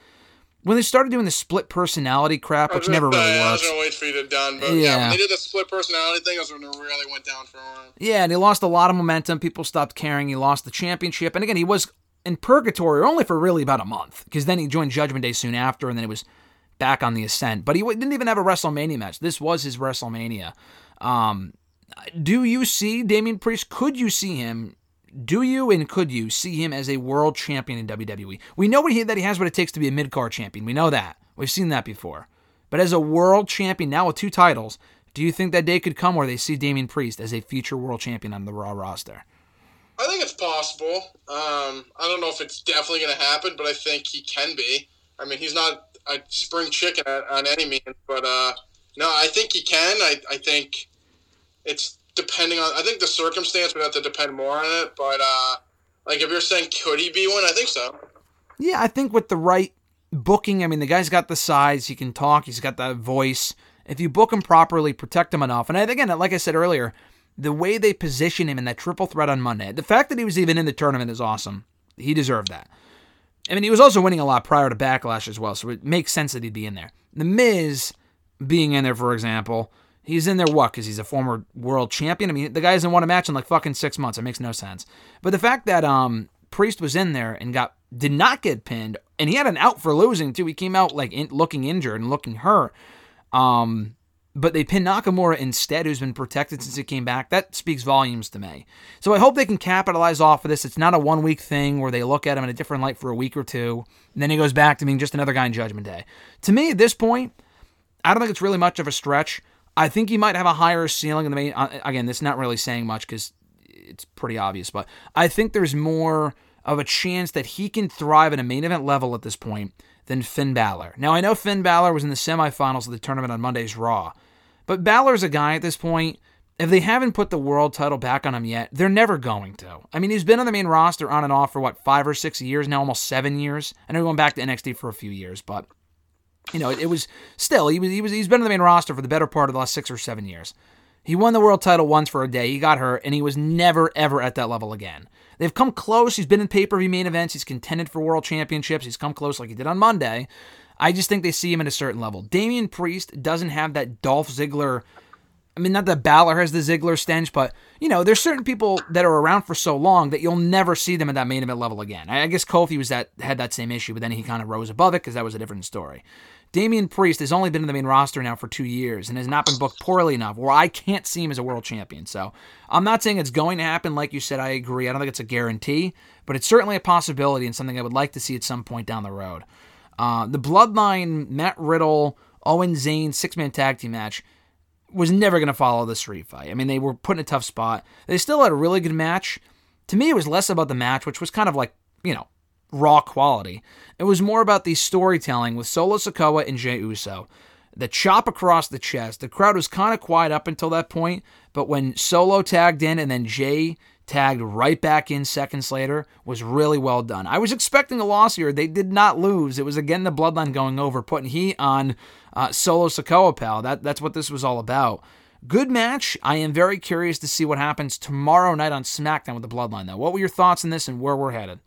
When they started doing the split personality crap, which never really I was gonna wait for you to done, but yeah. Yeah. when they did the split personality thing, that's when it really went down for him. Yeah, and he lost a lot of momentum. People stopped caring. He lost the championship. And again, he was in purgatory only for really about a month because then he joined Judgment Day soon after, and then it was back on the ascent. But he didn't even have a WrestleMania match. This was his WrestleMania. Um, do you see Damian Priest? Could you see him? Do you and could you see him as a world champion in WWE? We know he, that he has what it takes to be a mid card champion. We know that. We've seen that before. But as a world champion now with two titles, do you think that day could come where they see Damian Priest as a future world champion on the Raw roster? I think it's possible. Um, I don't know if it's definitely going to happen, but I think he can be. I mean, he's not a spring chicken on, on any means, but uh, no, I think he can. I, I think it's depending on. I think the circumstance would have to depend more on it, but uh, like if you're saying could he be one, I think so. Yeah, I think with the right booking, I mean, the guy's got the size, he can talk, he's got that voice. If you book him properly, protect him enough. And again, like I said earlier, the way they position him in that triple threat on Monday, the fact that he was even in the tournament is awesome. He deserved that. I mean, he was also winning a lot prior to Backlash as well, so it makes sense that he'd be in there. The Miz being in there, for example, he's in there what? Because he's a former world champion. I mean, the guy hasn't won a match in like fucking six months. It makes no sense. But the fact that um Priest was in there and got did not get pinned, and he had an out for losing too. He came out like in, looking injured and looking hurt. Um, but they pin Nakamura instead, who's been protected since he came back. That speaks volumes to me. So I hope they can capitalize off of this. It's not a one week thing where they look at him in a different light for a week or two, and then he goes back to being just another guy in Judgment Day. To me, at this point, I don't think it's really much of a stretch. I think he might have a higher ceiling in the main. Again, that's not really saying much because it's pretty obvious, but I think there's more of a chance that he can thrive at a main event level at this point than Finn Balor. Now, I know Finn Balor was in the semifinals of the tournament on Monday's Raw, but Balor's a guy at this point. If they haven't put the world title back on him yet, they're never going to. I mean, he's been on the main roster on and off for what, five or six years now, almost seven years. I know he went back to NXT for a few years, but You know, it, it was still he was he was he's been in the main roster for the better part of the last six or seven years. He won the world title once for a day. He got hurt, and he was never ever at that level again. They've come close. He's been in pay per view main events. He's contended for world championships. He's come close like he did on Monday. I just think they see him at a certain level. Damian Priest doesn't have that Dolph Ziggler. I mean, not that Balor has the Ziggler stench, but you know, there's certain people that are around for so long that you'll never see them at that main event level again. I guess Kofi was that had that same issue, but then he kind of rose above it because that was a different story. Damian Priest has only been in the main roster now for two years and has not been booked poorly enough where I can't see him as a world champion. So I'm not saying it's going to happen. Like you said, I agree. I don't think it's a guarantee, but it's certainly a possibility and something I would like to see at some point down the road. Uh, the Bloodline, Matt Riddle, Owen Zayn six man tag team match was never going to follow the street fight. I mean, they were put in a tough spot. They still had a really good match. To me, it was less about the match, which was kind of like, you know, raw quality. It was more about the storytelling with Solo Sikoa and Jey Uso. The chop across the chest. The crowd was kind of quiet up until that point, but when Solo tagged in and then Jey tagged right back in seconds later was really well done. I was expecting a loss here. They did not lose. It was again the bloodline going over, putting heat on uh, Solo Sikoa, pal. That, that's what this was all about. Good match. I am very curious to see what happens tomorrow night on SmackDown with the bloodline, though. What were your thoughts on this and where we're headed?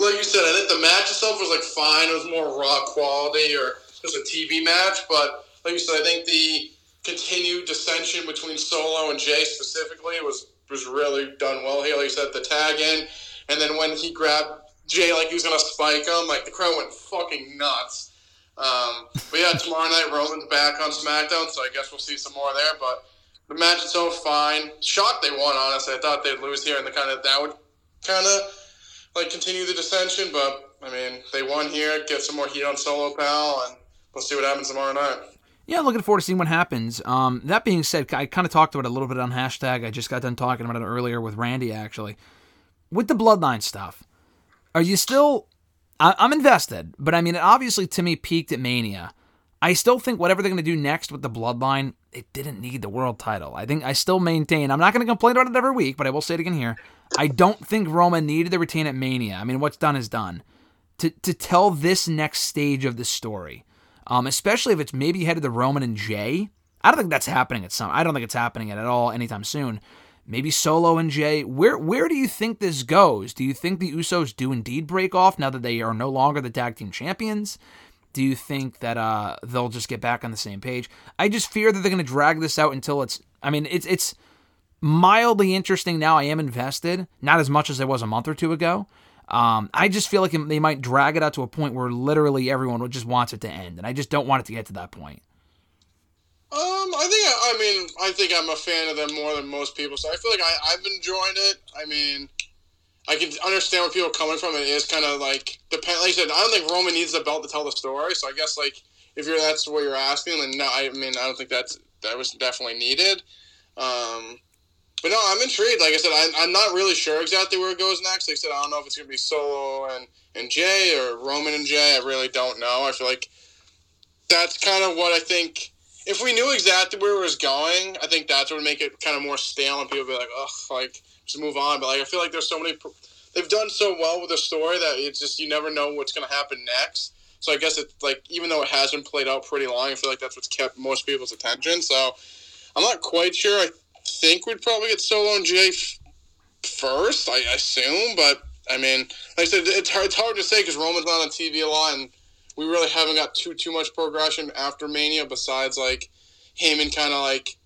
Like you said, I think the match itself was like fine. It was more raw quality or just a TV match. But like you said, I think the continued dissension between Solo and Jey specifically was was really done well here. Like you said, the tag in, and then when he grabbed Jey like he was gonna spike him, like the crowd went fucking nuts. Um, but yeah, tomorrow night Roman's back on SmackDown, so I guess we'll see some more there. But the match itself fine. Shocked they won. Honestly, I thought they'd lose here, and the kind of that would kind of like continue the dissension. But I mean, they won here. Get some more heat on Solo Pal, and we'll see what happens tomorrow night. Yeah, looking forward to seeing what happens. Um, that being said, I kind of talked about it a little bit on hashtag. I just got done talking about it earlier with Randy, actually. With the Bloodline stuff, are you still. I, I'm invested, but I mean, it obviously to me peaked at Mania. I still think whatever they're going to do next with the Bloodline, it didn't need the world title. I think I still maintain. I'm not going to complain about it every week, but I will say it again here. I don't think Roman needed to retain at Mania. I mean, what's done is done. To to tell this next stage of the story, um, especially if it's maybe headed to Roman and Jey. I don't think that's happening at some. I don't think it's happening at all anytime soon. Maybe Solo and Jey. Where where do you think this goes? Do you think the Usos do indeed break off now that they are no longer the tag team champions? Do you think that uh, they'll just get back on the same page? I just fear that they're going to drag this out until it's. I mean, it's it's mildly interesting now. I am invested, not as much as I was a month or two ago. Um, I just feel like they might drag it out to a point where literally everyone just wants it to end, and I just don't want it to get to that point. Um, I think I mean I think I'm a fan of them more than most people. So I feel like I, I've enjoyed it. I mean, I can understand where people are coming from. It is kind of like depend. Like I said, I don't think Roman needs the belt to tell the story. So I guess like if you're that's what you're asking, then no. I mean, I don't think that's that was definitely needed. Um, but no, I'm intrigued. Like I said, I, I'm not really sure exactly where it goes next. Like I said, I don't know if it's gonna be Solo and and Jey or Roman and Jey. I really don't know. I feel like that's kind of what I think. If we knew exactly where it was going, I think that's what would make it kind of more stale, and people would be like, "Ugh, like just move on." But like, I feel like there's so many. They've done so well with the story that it's just you never know what's going to happen next. So I guess it's like even though it hasn't played out pretty long, I feel like that's what's kept most people's attention. So I'm not quite sure. I think we'd probably get Solo and Jey f- first, I assume. But I mean, like I said, it's hard, it's hard to say because Roman's not on TV a lot, and we really haven't got too too much progression after Mania. Besides, like Heyman kind of like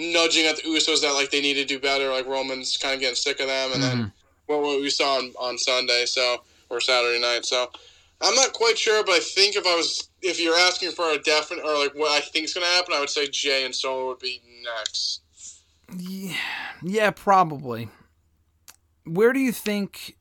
nudging at the Usos that like they need to do better. Like Roman's kind of getting sick of them, and then mm-hmm. well, what we saw on, on Sunday, so or Saturday night. So I'm not quite sure, but I think if I was if you're asking for a definite or like what I think is going to happen, I would say Jey and Solo would be next. Yeah, yeah, probably. Where do you think?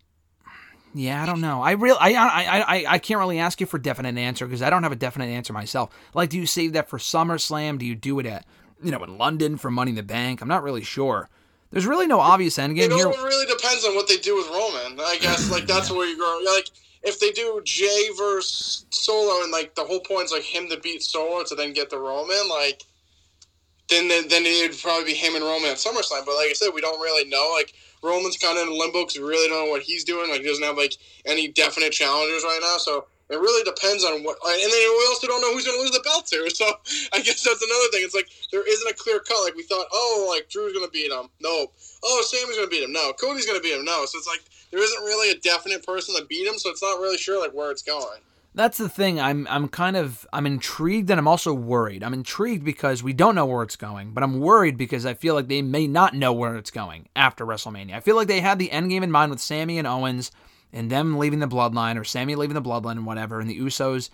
Yeah, I don't know. I real I I I I can't really ask you for a definite answer because I don't have a definite answer myself. Like, do you save that for SummerSlam? Do you do it at you know in London for Money in the Bank? I'm not really sure. There's really no obvious end It game here. all really depends on what they do with Roman. I guess like that's where you go. Like if they do Jey versus Solo, and like the whole point's like him to beat Solo to then get the Roman, like then then, it would probably be him and Roman at SummerSlam. But like I said, we don't really know. Like Roman's kind of in limbo because we really don't know what he's doing. Like he doesn't have like any definite challengers right now. So It really depends on what, and then we also don't know who's going to lose the belt to. So I guess that's another thing. It's like there isn't a clear cut. Like we thought, oh, like Drew's going to beat him. No. Oh, Sami's going to beat him. No. Cody's going to beat him. No. So it's like there isn't really a definite person to beat him. So it's not really sure like where it's going. That's the thing. I'm I'm kind of I'm intrigued and I'm also worried. I'm intrigued because we don't know where it's going, but I'm worried because I feel like they may not know where it's going after WrestleMania. I feel like they had the end game in mind with Sami and Owens and them leaving the bloodline or Sami leaving the bloodline and whatever, and the Usos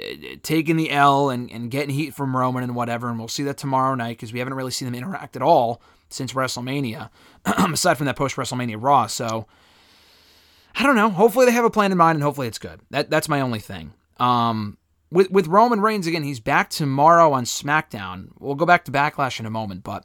uh, taking the L and, and getting heat from Roman and whatever, and we'll see that tomorrow night because we haven't really seen them interact at all since WrestleMania, aside from that post WrestleMania Raw. So I don't know. Hopefully they have a plan in mind and hopefully it's good. That that's my only thing. Um, with with Roman Reigns again, he's back tomorrow on SmackDown. We'll go back to Backlash in a moment, but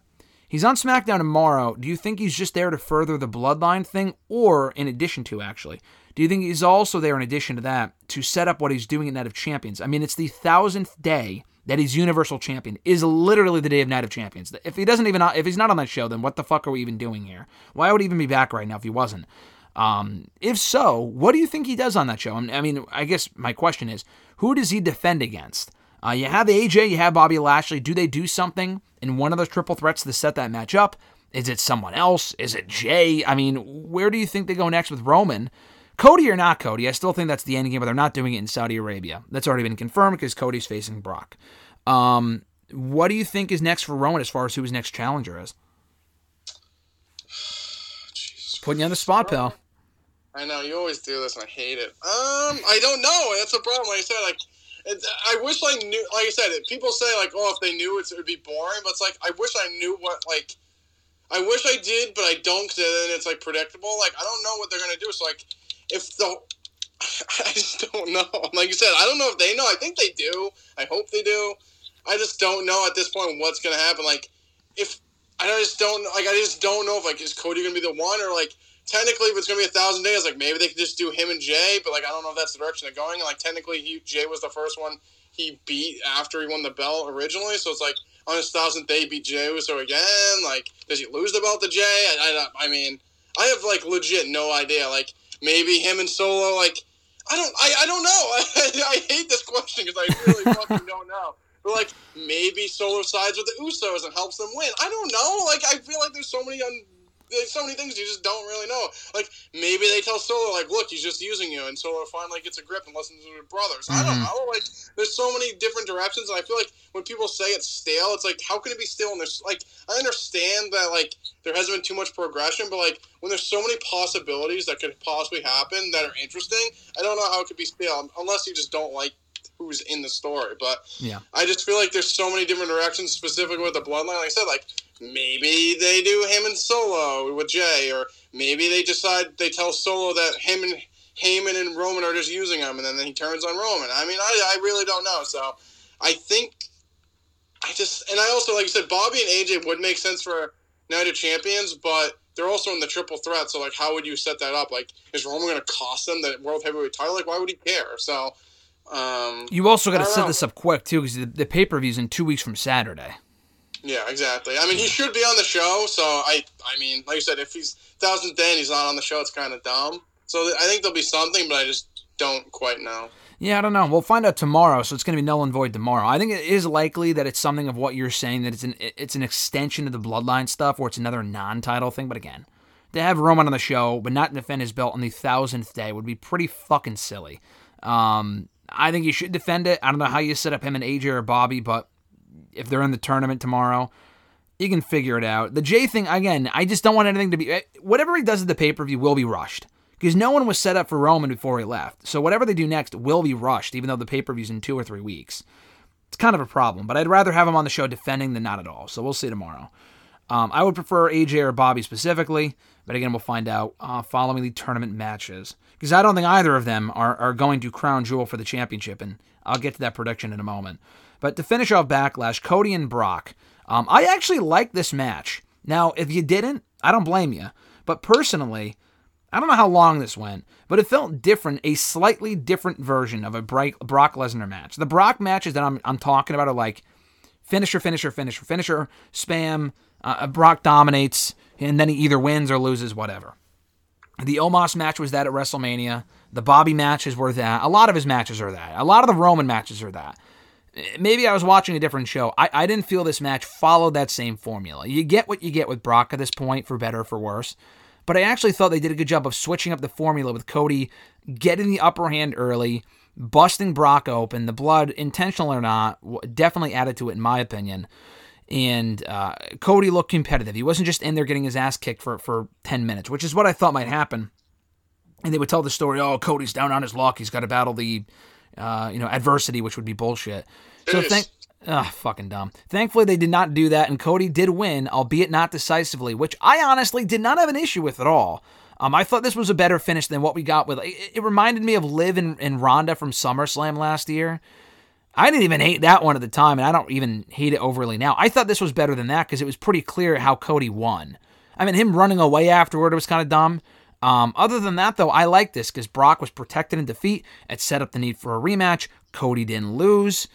he's on SmackDown tomorrow. Do you think he's just there to further the Bloodline thing, or in addition to actually? Do you think he's also there in addition to that to set up what he's doing at Night of Champions? I mean, it's the thousandth day that he's Universal Champion. Is literally the day of Night of Champions. If he doesn't even if he's not on that show, then what the fuck are we even doing here? Why would he even be back right now if he wasn't? Um, if so, what do you think he does on that show? I mean, I guess my question is, who does he defend against? Uh, you have AJ, you have Bobby Lashley. Do they do something in one of those triple threats to set that match up? Is it someone else? Is it Jey? I mean, where do you think they go next with Roman? Cody or not Cody? I still think that's the end game, but they're not doing it in Saudi Arabia. That's already been confirmed because Cody's facing Brock. Um, what do you think is next for Roman as far as who his next challenger is? Putting you on the spot, pal. I know you always do this, and I hate it. Um, I don't know. That's the problem. Like I said, like I wish I knew. Like I said, people say like, oh, if they knew it, would be boring. But it's like I wish I knew what like. I wish I did, but I don't. Cause then it's like predictable. Like I don't know what they're gonna do. So like, if the I just don't know. Like you said, I don't know if they know. I think they do. I hope they do. I just don't know at this point what's gonna happen. Like, if I just don't like, I just don't know if like is Cody gonna be the one or like technically if it's gonna be a thousand days, like maybe they could just do him and Jey. But like I don't know if that's the direction they're going. And like technically, he Jey was the first one he beat after he won the belt originally. So it's like on his thousandth day, beat Jey Uso again. Like, does he lose the belt to Jey? I, I, I mean, I have like legit no idea. Like maybe him and Solo like. I don't. I, I don't know. I, I hate this question because I really fucking don't know. But like maybe Solo sides with the Usos and helps them win. I don't know. Like I feel like there's so many un- there's so many things you just don't really know. Like maybe they tell Solo like, look, he's just using you, and Solo finally gets a grip and listens to his brothers. I don't mm-hmm. know. Like there's so many different directions, and I feel like when people say it's stale, it's like how can it be stale? And there's like I understand that like there hasn't been too much progression, but like when there's so many possibilities that could possibly happen that are interesting, I don't know how it could be stale unless you just don't like who's in the story. But Yeah. I just feel like there's so many different directions, specifically with the bloodline. Like I said, like maybe they do him and Solo with Jey, or maybe they decide they tell Solo that him and Heyman and Roman are just using him, and then he turns on Roman. I mean, I, I really don't know. So I think I just and I also like you said, Bobby and AJ would make sense for Night of Champions, but they're also in the triple threat. So like, how would you set that up? Like, is Roman going to cost them the world heavyweight title? Like, why would he care? So. Um, You also got to set know. this up quick too, because the, the pay per view's in two weeks from Saturday. Yeah, exactly. I mean, he should be on the show. So I, I mean, like you said, if he's thousandth day and he's not on the show, it's kind of dumb. So I think there'll be something, but I just don't quite know. Yeah, I don't know. We'll find out tomorrow, so it's going to be null and void tomorrow. I think it is likely that it's something of what you're saying that it's an it's an extension of the bloodline stuff, or it's another non-title thing. But again, to have Roman on the show but not defend his belt on the thousandth day would be pretty fucking silly. Um, I think you should defend it. I don't know how you set up him and AJ or Bobby, but if they're in the tournament tomorrow, you can figure it out. The J thing, again, I just don't want anything to be. Whatever he does at the pay per view will be rushed. Because no one was set up for Roman before he left. So whatever they do next will be rushed, even though the pay per view's in two or three weeks. It's kind of a problem, but I'd rather have him on the show defending than not at all. So we'll see tomorrow. Um, I would prefer AJ or Bobby specifically, but again, we'll find out uh, following the tournament matches. Because I don't think either of them are, are going to crown jewel for the championship, and I'll get to that prediction in a moment. But to finish off Backlash, Cody and Brock. Um, I actually like this match. Now, if you didn't, I don't blame you. But personally, I don't know how long this went, but it felt different, a slightly different version of a Brock Lesnar match. The Brock matches that I'm, I'm talking about are like finisher, finisher, finisher, finisher, spam. Uh, Brock dominates, and then he either wins or loses, whatever. The Omos match was that at WrestleMania. The Bobby matches were that. A lot of his matches are that. A lot of the Roman matches are that. Maybe I was watching a different show. I, I didn't feel this match followed that same formula. You get what you get with Brock at this point, for better or for worse. But I actually thought they did a good job of switching up the formula with Cody getting the upper hand early, busting Brock open. The blood, intentional or not, definitely added to it, in my opinion. And uh, Cody looked competitive. He wasn't just in there getting his ass kicked for, for 10 minutes, which is what I thought might happen. And they would tell the story, oh, Cody's down on his luck. He's got to battle the, uh, you know, adversity, which would be bullshit. So It is. thank, ah, fucking dumb. Thankfully, they did not do that, and Cody did win, albeit not decisively, which I honestly did not have an issue with at all. Um, I thought this was a better finish than what we got with. It, it reminded me of Liv and, and Ronda from SummerSlam last year. I didn't even hate that one at the time, and I don't even hate it overly now. I thought this was better than that because it was pretty clear how Cody won. I mean, him running away afterward was kind of dumb. Um, other than that, though, I like this because Brock was protected in defeat. It set up the need for a rematch. Cody didn't lose.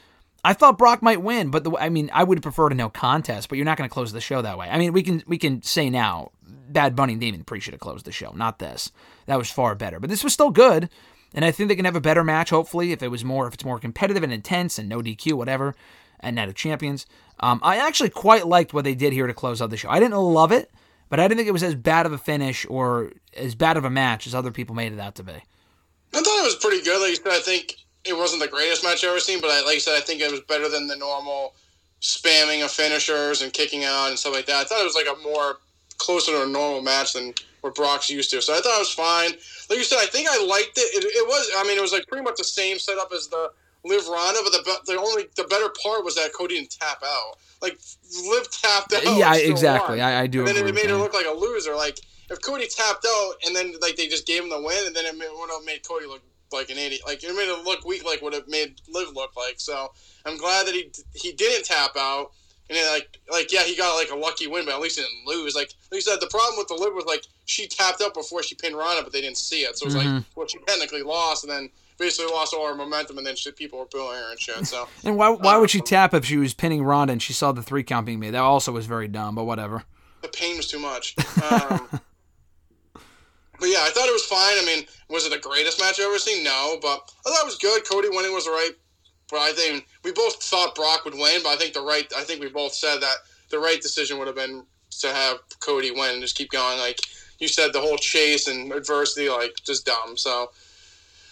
I thought Brock might win, but the, I mean, I would prefer to no contest. But you're not going to close the show that way. I mean, we can we can say now, Bad Bunny and Damian Priest should have closed the show, not this. That was far better, but this was still good, and I think they can have a better match. Hopefully, if it was more, if it's more competitive and intense and no DQ, whatever, and Night of Champions. Um, I actually quite liked what they did here to close out the show. I didn't love it, but I didn't think it was as bad of a finish or as bad of a match as other people made it out to be. I thought it was pretty good. Like you said, I think it wasn't the greatest match I've ever seen, but I, like you said, I think it was better than the normal spamming of finishers and kicking out and stuff like that. I thought it was like a more closer to a normal match than what Brock's used to. So I thought it was fine. Like you said, I think I liked it. It, it was, I mean, it was like pretty much the same setup as the Liv Ronda, but the the only the better part was that Cody didn't tap out. Like Liv tapped out. yeah, exactly. I, I do and then it made her look like a loser. Like if Cody tapped out and then like they just gave him the win, and then it would have made Cody look like an idiot. Like it made it look weak, like what it made Liv look like. So I'm glad that he he didn't tap out. And then, like, like yeah, he got like a lucky win, but at least he didn't lose. Like, like you said, the problem with the Liv was like she tapped out before she pinned Ronda, but they didn't see it. So it was Mm-hmm. like, well, she technically lost, and then basically lost all her momentum, and then she, people were booing her and shit. So And why why would she tap if she was pinning Ronda and she saw the three count being made? That also was very dumb, but whatever. the pain was too much. Um, but yeah, I thought it was fine. I mean, was it the greatest match I've ever seen? No, but I thought it was good. Cody winning was the right. But I think we both thought Brock would win, but I think the right. I think we both said that the right decision would have been to have Cody win and just keep going. Like you said, the whole chase and adversity, like just dumb. So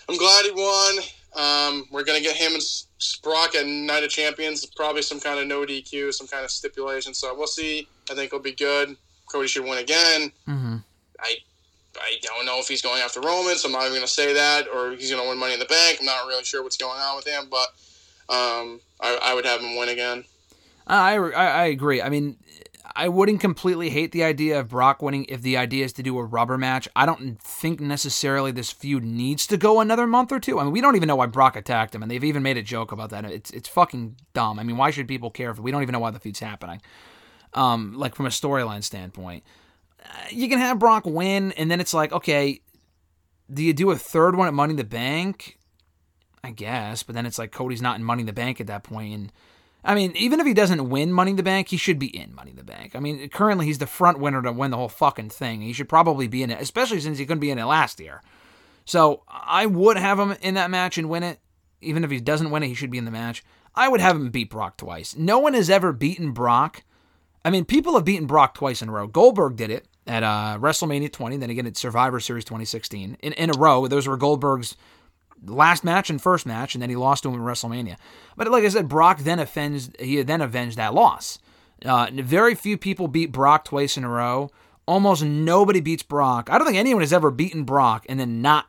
I'm glad he won. Um, we're gonna get him and Brock at Night of Champions. Probably some kind of no DQ, some kind of stipulation. So we'll see. I think it'll be good. Cody should win again. hmm I I don't know if he's going after Roman, so I'm not even going to say that, or he's going to win Money in the Bank. I'm not really sure what's going on with him, but um, I, I would have him win again. I, I I agree. I mean, I wouldn't completely hate the idea of Brock winning if the idea is to do a rubber match. I don't think necessarily this feud needs to go another month or two. I mean, we don't even know why Brock attacked him, and they've even made a joke about that. It's it's fucking dumb. I mean, why should people care if we don't even know why the feud's happening? Um, like from a storyline standpoint, you can have Brock win, and then it's like, okay, do you do a third one at Money in the Bank? I guess, but then it's like Cody's not in Money in the Bank at that point, and I mean, even if he doesn't win Money in the Bank, he should be in Money in the Bank. I mean, currently he's the front winner to win the whole fucking thing. He should probably be in it, especially since he couldn't be in it last year. So I would have him in that match and win it. Even if he doesn't win it, he should be in the match. I would have him beat Brock twice. No one has ever beaten Brock. I mean, people have beaten Brock twice in a row. Goldberg did it at uh, WrestleMania 20, then again at Survivor Series 2016 in, in a row. Those were Goldberg's last match and first match, and then he lost to him in WrestleMania. But like I said, Brock then avenged he then avenged that loss. Uh, very few people beat Brock twice in a row. Almost nobody beats Brock. I don't think anyone has ever beaten Brock and then not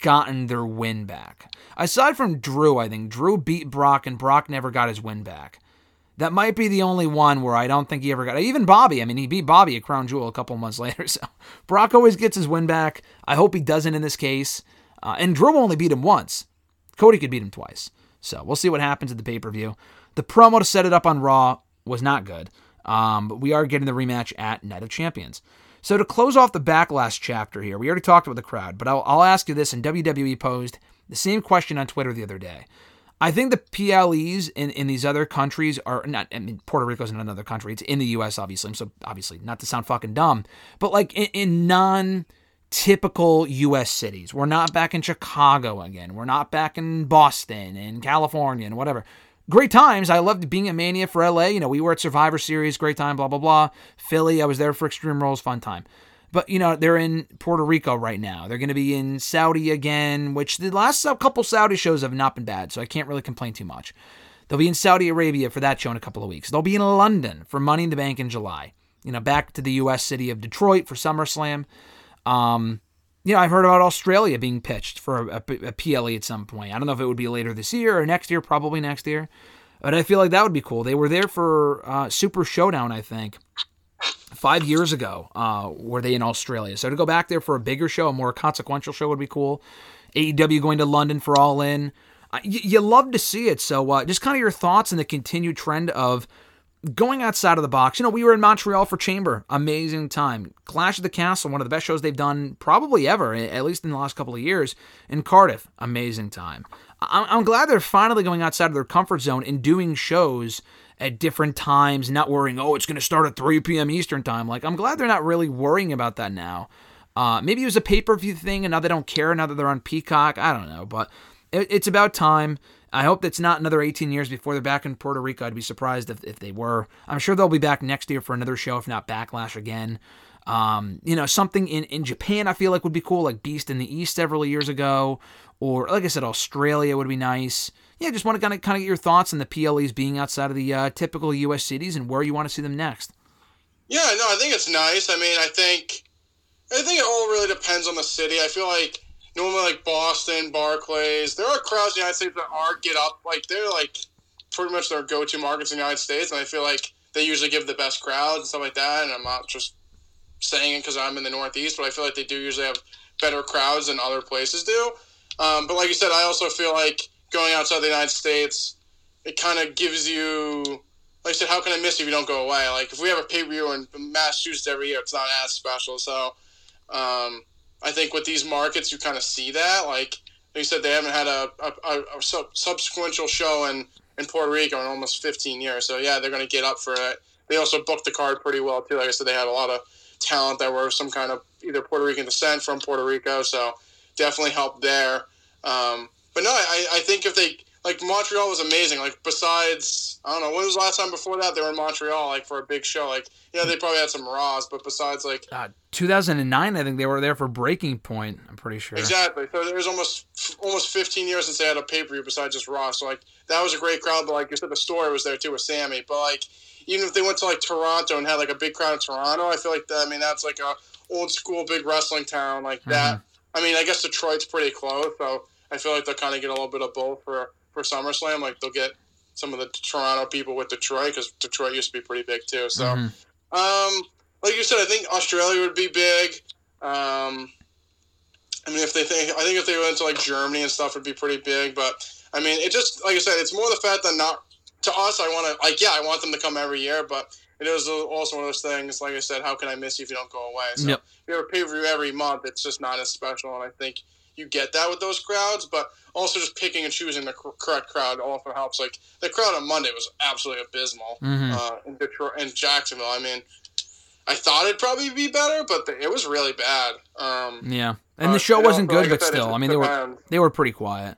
gotten their win back. Aside from Drew, I think Drew beat Brock and Brock never got his win back. That might be the only one where I don't think he ever got. Even Bobby, I mean, he beat Bobby at Crown Jewel a couple months later. So Brock always gets his win back. I hope he doesn't in this case. Uh, and Drew only beat him once. Cody could beat him twice. So we'll see what happens at the pay per view. The promo to set it up on Raw was not good. Um, but we are getting the rematch at Night of Champions. So to close off the backlash chapter here, we already talked about the crowd, but I'll, I'll ask you this. And WWE posed the same question on Twitter the other day. I think the PLEs in, in these other countries are not. I mean, Puerto Rico's in another country. It's in the U.S. obviously. So obviously, not to sound fucking dumb, but like in, in non typical U.S. cities. We're not back in Chicago again. We're not back in Boston and California and whatever. Great times. I loved being at Mania for LA. You know, we were at Survivor Series, great time, blah, blah, blah. Philly, I was there for Extreme Rules, fun time. But, you know, they're in Puerto Rico right now. They're going to be in Saudi again, which the last couple Saudi shows have not been bad, so I can't really complain too much. They'll be in Saudi Arabia for that show in a couple of weeks. They'll be in London for Money in the Bank in July. You know, back to the U.S. city of Detroit for SummerSlam. Um, you know, I've heard about Australia being pitched for a, a, a PLE at some point. I don't know if it would be later this year or next year, probably next year. But I feel like that would be cool. They were there for uh, Super Showdown, I think, five years ago. Uh, were they in Australia? So to go back there for a bigger show, a more consequential show, would be cool. AEW going to London for All In. Uh, you, you love to see it. So uh, just kind of your thoughts on the continued trend of going outside of the box. You know, we were in Montreal for Chamber. Amazing time. Clash of the Castle, one of the best shows they've done probably ever, at least in the last couple of years. In Cardiff, amazing time. I'm glad they're finally going outside of their comfort zone and doing shows at different times, not worrying, oh, it's going to start at 3 p.m. Eastern time. Like, I'm glad they're not really worrying about that now. Uh, maybe it was a pay per view thing and now they don't care now that they're on Peacock. I don't know. But it, it's about time. I hope it's not another 18 years before they're back in Puerto Rico. I'd be surprised if, if they were. I'm sure they'll be back next year for another show, if not Backlash again. Um, you know, something in, in Japan I feel like would be cool, like Beast in the East several years ago. Or, like I said, Australia would be nice. Yeah, just want to kind of, kind of get your thoughts on the PLEs being outside of the uh, typical U.S. cities and where you want to see them next. Yeah, no, I think it's nice. I mean, I think I think it all really depends on the city. I feel like normally like Boston, Barclays, there are crowds in the United States that are get up like they're like pretty much their go to markets in the United States, and I feel like they usually give the best crowds and stuff like that. And I'm not just saying it because I'm in the Northeast, but I feel like they do usually have better crowds than other places do. Um, but like you said, I also feel like going outside the United States, it kind of gives you, like I said, how can I miss you if you don't go away? Like if we have a pay per view in Massachusetts every year, it's not as special. So um, I think with these markets, you kind of see that. Like you said, they haven't had a, a, a, sub- show in, in Puerto Rico in almost 15 years. So yeah, they're going to get up for it. They also booked the card pretty well too. Like I said, they had a lot of talent that were some kind of either Puerto Rican descent from Puerto Rico. So definitely helped there. Um, but no, I, I think if they like Montreal was amazing. Like besides, I don't know when was the last time before that they were in Montreal like for a big show. Like yeah, they probably had some Raws, but besides like Uh, 2009, I think they were there for Breaking Point. I'm pretty sure. Exactly. So there's almost almost 15 years since they had a pay per view besides just Raw. So like that was a great crowd. But like you said, the story was there too with Sami. But like even if they went to like Toronto and had like a big crowd in Toronto, I feel like that. I mean that's like a old school big wrestling town like that. I mean I guess Detroit's pretty close, so I feel like they'll kind of get a little bit of both for for SummerSlam. Like they'll get some of the Toronto people with Detroit because Detroit used to be pretty big too. So. Mhm. Um, like you said, I think Australia would be big. Um, I mean, if they think, I think if they went to like Germany and stuff, would be pretty big. But I mean, it just like I said, it's more the fact that not to us. I want to like, yeah, I want them to come every year, but it is also one of those things. Like I said, how can I miss you if you don't go away? So Yep. if you have a pay per view every month, it's just not as special. And I think you get that with those crowds, but also just picking and choosing the cor- correct crowd also helps. Like the crowd on Monday was absolutely abysmal Mhm. uh, in Detroit and Jacksonville. I mean, I thought it'd probably be better, but the, it was really bad. Um, Yeah, and uh, the show and wasn't good, like but still, I mean, they were they were pretty quiet.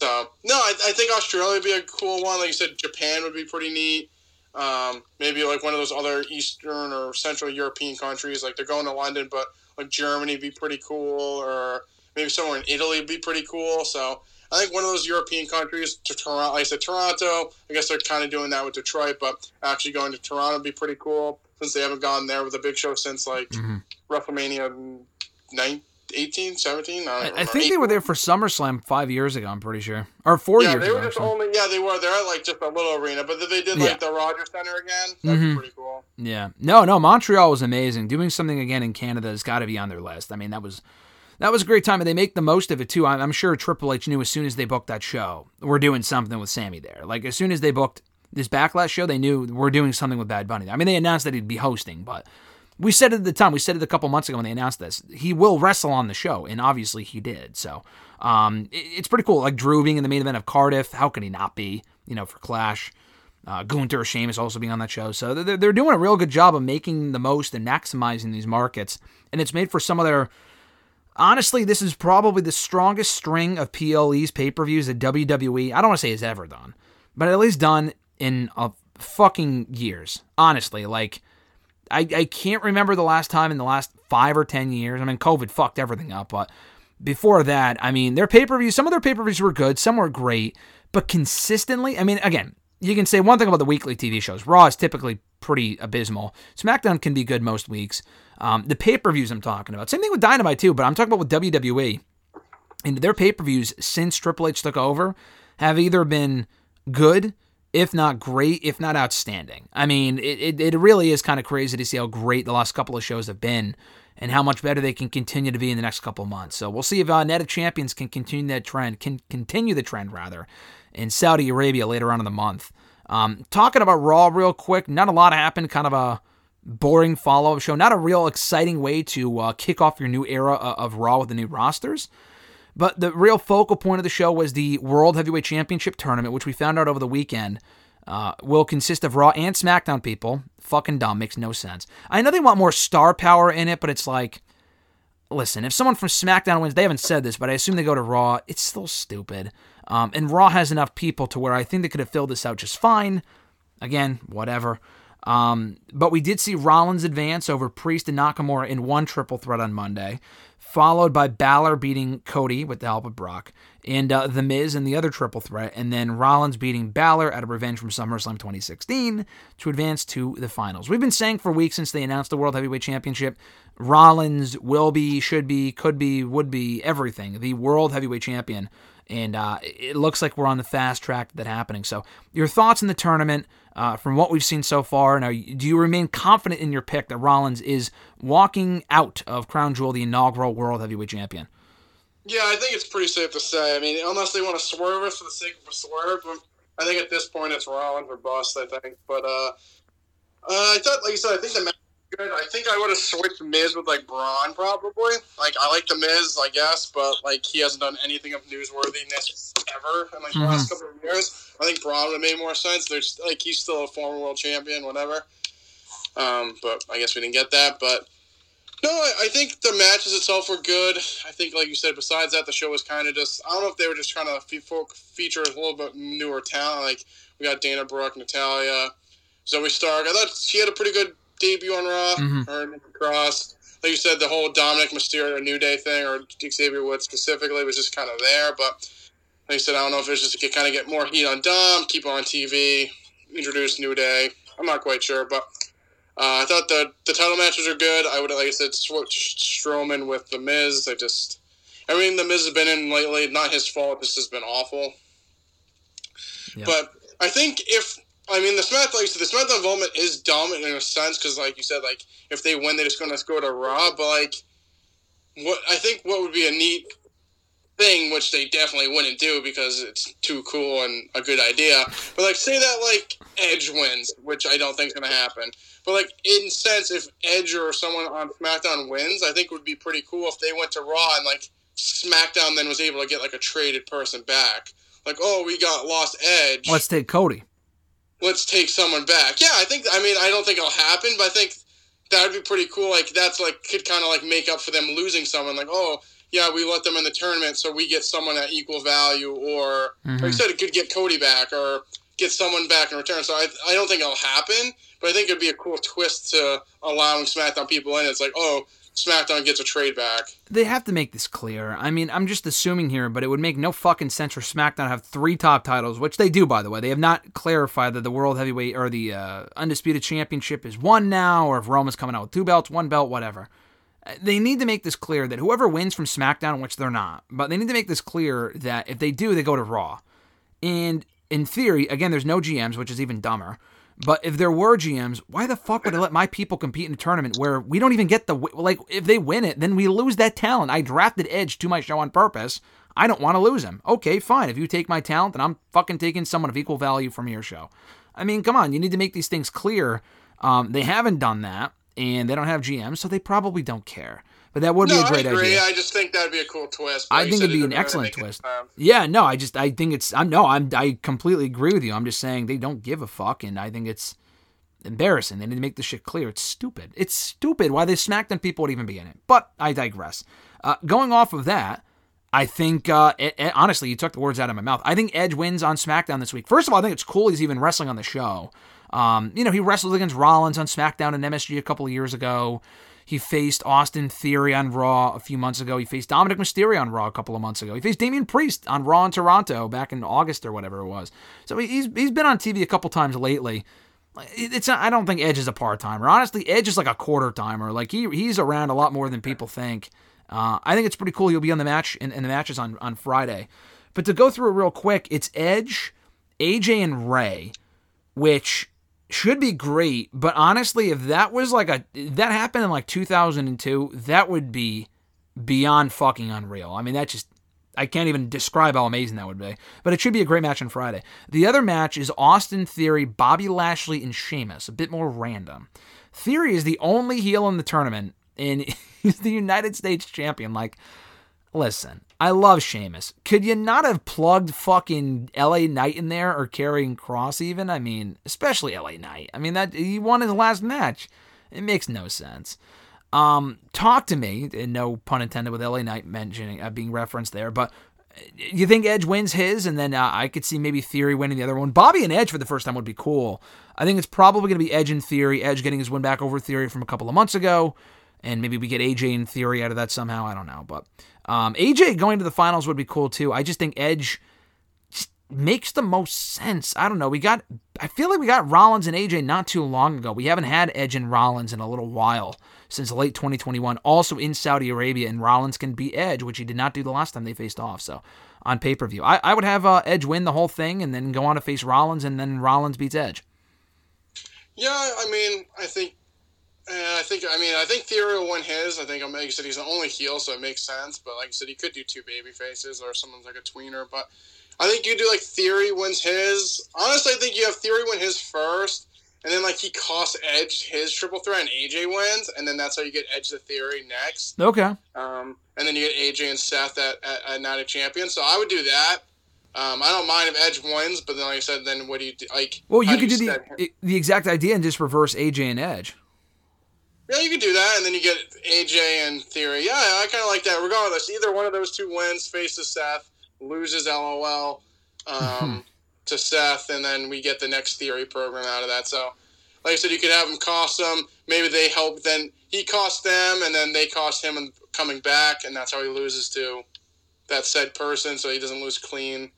So no, I, I think Australia would be a cool one. Like you said, Japan would be pretty neat. Um, maybe like one of those other Eastern or Central European countries. Like they're going to London, but like Germany would be pretty cool, or maybe somewhere in Italy would be pretty cool. So I think one of those European countries to Toronto. Like I said, Toronto. I guess they're kind of doing that with Detroit, but actually going to Toronto would be pretty cool since they haven't gone there with a big show since like Mhm. WrestleMania 9, 18, 17. I, I, I think they were there for SummerSlam five years ago. I'm pretty sure, or four yeah, years they ago. were just actually. only yeah they were they're at like just a little arena, but they did like Yeah. the Rogers Center again. That's Mhm. pretty cool. Yeah. No, no, Montreal was amazing. Doing something again in Canada has got to be on their list. I mean, that was that was a great time, and they make the most of it too. I'm, sure Triple H knew as soon as they booked that show, we're doing something with Sami there. Like as soon as they booked this Backlash show, they knew we're doing something with Bad Bunny. I mean, they announced that he'd be hosting, but we said it at the time. We said it a couple months ago when they announced this. He will wrestle on the show, and obviously he did. So um, it- it's pretty cool. Like Drew being in the main event of Cardiff. How can he not be? You know, for Clash. Uh, Gunther Sheamus also being on that show. So they're, they're doing a real good job of making the most and maximizing these markets. And it's made for some of their. Honestly, this is probably the strongest string of PLE's pay per views that WWE, I don't want to say has ever done, but at least done in a fucking years. Honestly, like. I, I can't remember the last time in the last five or ten years. I mean, COVID fucked everything up, but before that, I mean, their pay per views, some of their pay per views were good, some were great, but consistently, I mean, again, you can say one thing about the weekly TV shows. Raw is typically pretty abysmal. SmackDown can be good most weeks. Um, the pay per views I'm talking about, same thing with Dynamite too, but I'm talking about with WWE. And their pay per views since Triple H took over have either been good, if not great, if not outstanding. I mean, it, it, it really is kind of crazy to see how great the last couple of shows have been and how much better they can continue to be in the next couple of months. So we'll see if uh, Night of Champions can continue that trend, can continue the trend rather, in Saudi Arabia later on in the month. Um, talking about Raw real quick, not a lot happened. Kind of a boring follow-up show. Not a real exciting way to uh, kick off your new era of, of Raw with the new rosters. But the real focal point of the show was the World Heavyweight Championship tournament, which we found out over the weekend uh, will consist of Raw and SmackDown people. Fucking dumb, makes no sense. I know they want more star power in it, but it's like, listen, if someone from SmackDown wins, they haven't said this, but I assume they go to Raw. It's still stupid. Um, and Raw has enough people to where I think they could have filled this out just fine. Again, whatever. Um, but we did see Rollins advance over Priest and Nakamura in one triple threat on Monday, followed by Balor beating Cody with the help of Brock, and uh, The Miz in the other triple threat, and then Rollins beating Balor out of revenge from SummerSlam 2016 to advance to the finals. We've been saying for weeks since they announced the World Heavyweight Championship, Rollins will be, should be, could be, would be, everything, the World Heavyweight Champion. And uh, it looks like we're on the fast track to that happening. So, your thoughts in the tournament uh, from what we've seen so far? Now, do you remain confident in your pick that Rollins is walking out of Crown Jewel, the inaugural World Heavyweight Champion? Yeah, I think it's pretty safe to say. I mean, unless they want to swerve us for the sake of a swerve, I think at this point it's Rollins or bust. I think, but uh, uh, I thought, like you said, I think the match good. I think I would have switched Miz with like Braun probably. Like I like the Miz, I guess, but like he hasn't done anything of newsworthiness ever in like the last couple of years. I think Braun would have made more sense. There's like he's still a former world champion, whatever. Um, but I guess we didn't get that. But no, I, I think the matches itself were good. I think, like you said, besides that, the show was kind of just. I don't know if they were just trying to fe- feature a little bit newer talent. Like we got Dana Brooke, Natalya, Zoey Stark. I thought she had a pretty good debut on Raw. Mhm. Her and Kross. Like you said, the whole Dominik Mysterio New Day thing, or Xavier Woods specifically, was just kind of there. But like I said, I don't know if it's just to kind of get more heat on Dom, keep on TV, introduce New Day. I'm not quite sure, but uh, I thought the the title matches are good. I would, like I said, switch Strowman with the Miz. I just everything the Miz has been in lately, not his fault. This has been awful. Yeah. But I think if I mean the SmackDown, like the SmackDown involvement is dumb in a sense because, like you said, like if they win, they're just going to go to Raw. But like, what I think what would be a neat thing, which they definitely wouldn't do because it's too cool and a good idea. But like, say that like Edge wins, which I don't think is going to happen. But like, in sense, if Edge or someone on SmackDown wins, I think it would be pretty cool if they went to Raw and like SmackDown then was able to get like a traded person back. Like, oh, we got lost Edge. Let's take Cody. Let's take someone back. Yeah, I think. I mean, I don't think it'll happen, but I think that would be pretty cool. Like, that's like could kind of like make up for them losing someone. Like, oh, yeah, we let them in the tournament, so we get someone at equal value, or like you mm-hmm. said, it could get Cody back or get someone back in return. So I, I don't think it'll happen, but I think it'd be a cool twist to allowing SmackDown people in. It's like, oh, SmackDown gets a trade back. They have to make this clear. I mean, I'm just assuming here, but it would make no fucking sense for SmackDown to have three top titles, which they do, by the way. They have not clarified that the World Heavyweight or the uh, Undisputed Championship is one now, or if Roman's coming out with two belts, one belt, whatever. They need to make this clear that whoever wins from SmackDown, which they're not, but they need to make this clear that if they do, they go to Raw. And in theory, again, there's no GMs, which is even dumber. But if there were GMs, why the fuck would I let my people compete in a tournament where we don't even get the like? If they win it, then we lose that talent. I drafted Edge to my show on purpose. I don't want to lose him. Okay, fine. If you take my talent, then I'm fucking taking someone of equal value from your show. I mean, come on. You need to make these things clear. Um, they haven't done that, and they don't have GMs, so they probably don't care. But that would no, be a great I agree. idea. I just think that'd be a cool twist. I think it'd be an excellent twist. Yeah, no, I just I think it's I'm no, I'm I completely agree with you. I'm just saying they don't give a fuck and I think it's embarrassing. They need to make this shit clear. It's stupid. It's stupid why the SmackDown people would even be in it. But I digress. Uh, going off of that, I think uh, e- e- honestly, you took the words out of my mouth. I think Edge wins on SmackDown this week. First of all, I think it's cool he's even wrestling on the show. Um, you know, he wrestled against Rollins on SmackDown and MSG a couple of years ago. He faced Austin Theory on Raw a few months ago. He faced Dominik Mysterio on Raw a couple of months ago. He faced Damian Priest on Raw in Toronto back in August or whatever it was. So he's he's been on TV a couple times lately. It's I don't think Edge is a part timer. Honestly, Edge is like a quarter timer. Like he he's around a lot more than people think. Uh, I think it's pretty cool. He'll be on the match in, in the matches on on Friday. But to go through it real quick, it's Edge, AJ, and Rey, which should be great. But honestly, if that was like a that happened in like 2002, that would be beyond fucking unreal. I mean, that just I can't even describe how amazing that would be. But it should be a great match on Friday. The other match is Austin Theory, Bobby Lashley, and Sheamus. A bit more random. Theory is the only heel in the tournament, and he's the United States champion. Like, listen, I love Sheamus. Could you not have plugged fucking LA Knight in there or Karrion Kross even? I mean, especially LA Knight. I mean, that he won his last match. It makes no sense. Um, talk to me, and no pun intended with LA Knight mentioning uh, being referenced there, but uh, you think Edge wins his, and then uh, I could see maybe Theory winning the other one. Bobby and Edge for the first time would be cool. I think it's probably going to be Edge and Theory. Edge getting his win back over Theory from a couple of months ago, and maybe we get AJ and Theory out of that somehow. I don't know, but um, AJ going to the finals would be cool too. I just think Edge makes the most sense. I don't know. We got, I feel like we got Rollins and AJ not too long ago. We haven't had Edge and Rollins in a little while since late 2021. Also in Saudi Arabia, and Rollins can beat Edge, which he did not do the last time they faced off. So on pay per view, I, I would have uh, Edge win the whole thing and then go on to face Rollins, and then Rollins beats Edge. Yeah, I mean, I think, uh, I think, I mean, I think Theory will win his. I think, said, he's the only heel, so it makes sense. But like I said, he could do two baby faces or someone's like a tweener. But I think you do like Theory wins his. Honestly, I think you have Theory win his first, and then like he costs Edge his triple threat, and AJ wins, and then that's how you get Edge the Theory next. Okay. Um, and then you get AJ and Seth at, at, at Night of Champions. So I would do that. Um, I don't mind if Edge wins, but then like I said, then what do you do? Like, Well, you could do him? the the exact idea and just reverse AJ and Edge. Yeah, you could do that, and then you get AJ and Theory. Yeah, I kind of like that. Regardless, either one of those two wins, faces Seth, loses LOL um, to Seth, and then we get the next Theory program out of that. So, like I said, you could have him cost them. Maybe they help. Then he costs them, and then they cost him and coming back, and that's how he loses to that said person, so he doesn't lose clean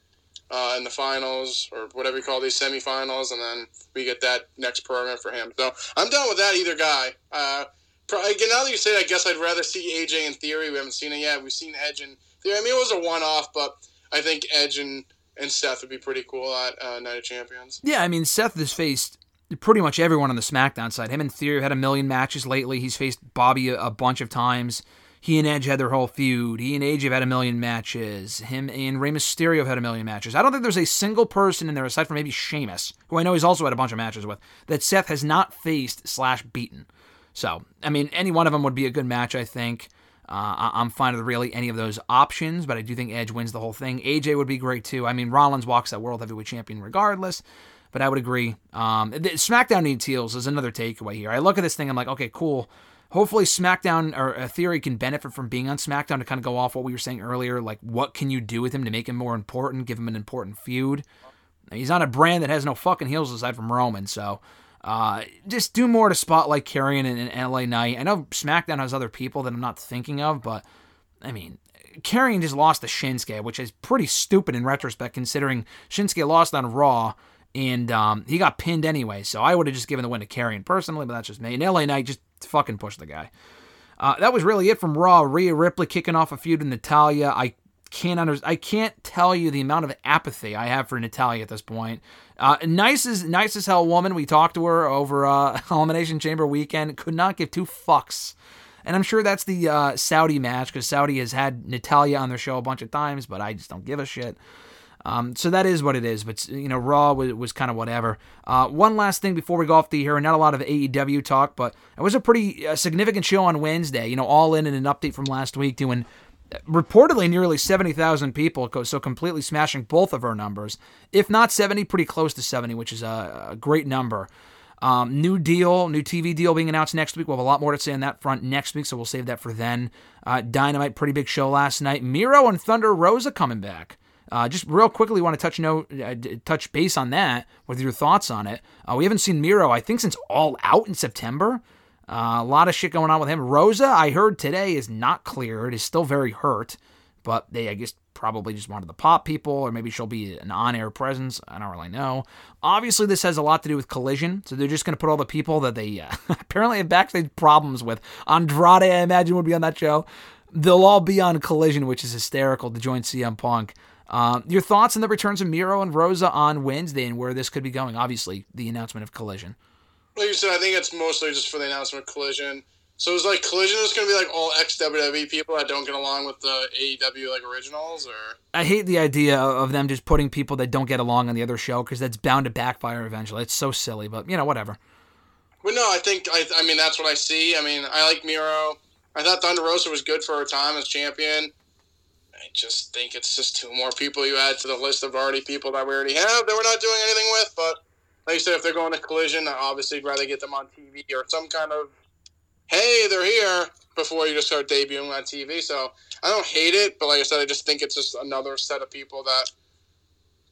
uh, in the finals or whatever you call these semifinals, and then we get that next program for him. So I'm done with that either guy. Uh, again, now that you say it, I guess I'd rather see AJ in theory. We haven't seen it yet. We've seen Edge and theory. I mean, it was a one-off, but I think Edge and, and Seth would be pretty cool at uh, Night of Champions. Yeah, I mean Seth has faced pretty much everyone on the SmackDown side. Him and Theory had a million matches lately. He's faced Bobby a, a bunch of times. He and Edge had their whole feud. He and AJ have had a million matches. Him and Rey Mysterio have had a million matches. I don't think there's a single person in there, aside from maybe Sheamus, who I know he's also had a bunch of matches with, that Seth has not faced slash beaten. So, I mean, any one of them would be a good match, I think. Uh, I'm fine with really any of those options, but I do think Edge wins the whole thing. AJ would be great too. I mean, Rollins walks that World Heavyweight Champion regardless, but I would agree. Um, SmackDown needs heels is another takeaway here. I look at this thing, I'm like, okay, cool. Hopefully, SmackDown or a Theory can benefit from being on SmackDown to kind of go off what we were saying earlier. Like, what can you do with him to make him more important, give him an important feud? He's on a brand that has no fucking heels aside from Roman, so uh, just do more to spotlight Karrion and, and LA Knight. I know SmackDown has other people that I'm not thinking of, but I mean, Karrion just lost to Shinsuke, which is pretty stupid in retrospect, considering Shinsuke lost on Raw and um, he got pinned anyway. So I would have just given the win to Karrion personally, but that's just me. And LA Knight just fucking push the guy. Uh, that was really it from Raw. Rhea Ripley kicking off a feud with Natalya. I can't under, I can't tell you the amount of apathy I have for Natalya at this point. Uh, nice as nice as hell woman. We talked to her over uh, Elimination Chamber weekend. Could not give two fucks. And I'm sure that's the uh, Saudi match because Saudi has had Natalya on their show a bunch of times, but I just don't give a shit. Um, so that is what it is. But you know, Raw was, was kind of whatever. Uh, one last thing before we go off the here, not a lot of AEW talk, but it was a pretty uh, significant show on Wednesday. You know, all in and an update from last week, doing uh, reportedly nearly 70,000 people, so completely smashing both of our numbers. If not 70, pretty close to 70, which is a, a great number. Um, new deal, new TV deal being announced next week. We'll have a lot more to say on that front next week, so we'll save that for then. Uh, Dynamite, pretty big show last night. Miro and Thunder Rosa coming back. Uh, just real quickly, want to touch no uh, touch base on that with your thoughts on it. Uh, we haven't seen Miro, I think, since All Out in September. Uh, a lot of shit going on with him. Rosa, I heard today, is not cleared. Is still very hurt, but they, I guess, probably just wanted to pop people, or maybe she'll be an on-air presence. I don't really know. Obviously, this has a lot to do with Collision, so they're just going to put all the people that they uh, apparently have backstage problems with. Andrade, I imagine, would be on that show. They'll all be on Collision, which is hysterical to join CM Punk. Um, your thoughts on the returns of Miro and Rosa on Wednesday and where this could be going? Obviously, the announcement of Collision. Like you said, I think it's mostly just for the announcement of Collision. So it's like Collision is going to be like all ex WWE people that don't get along with the AEW like originals, or I hate the idea of them just putting people that don't get along on the other show because that's bound to backfire eventually. It's so silly, but you know, whatever. But no, I think I, I mean that's what I see. I mean, I like Miro. I thought Thunder Rosa was good for her time as champion. I just think it's just two more people you add to the list of already people that we already have that we're not doing anything with. But like you said, if they're going to collision, I obviously rather get them on TV or some kind of hey, they're here before you just start debuting on TV. So I don't hate it, but like I said, I just think it's just another set of people that,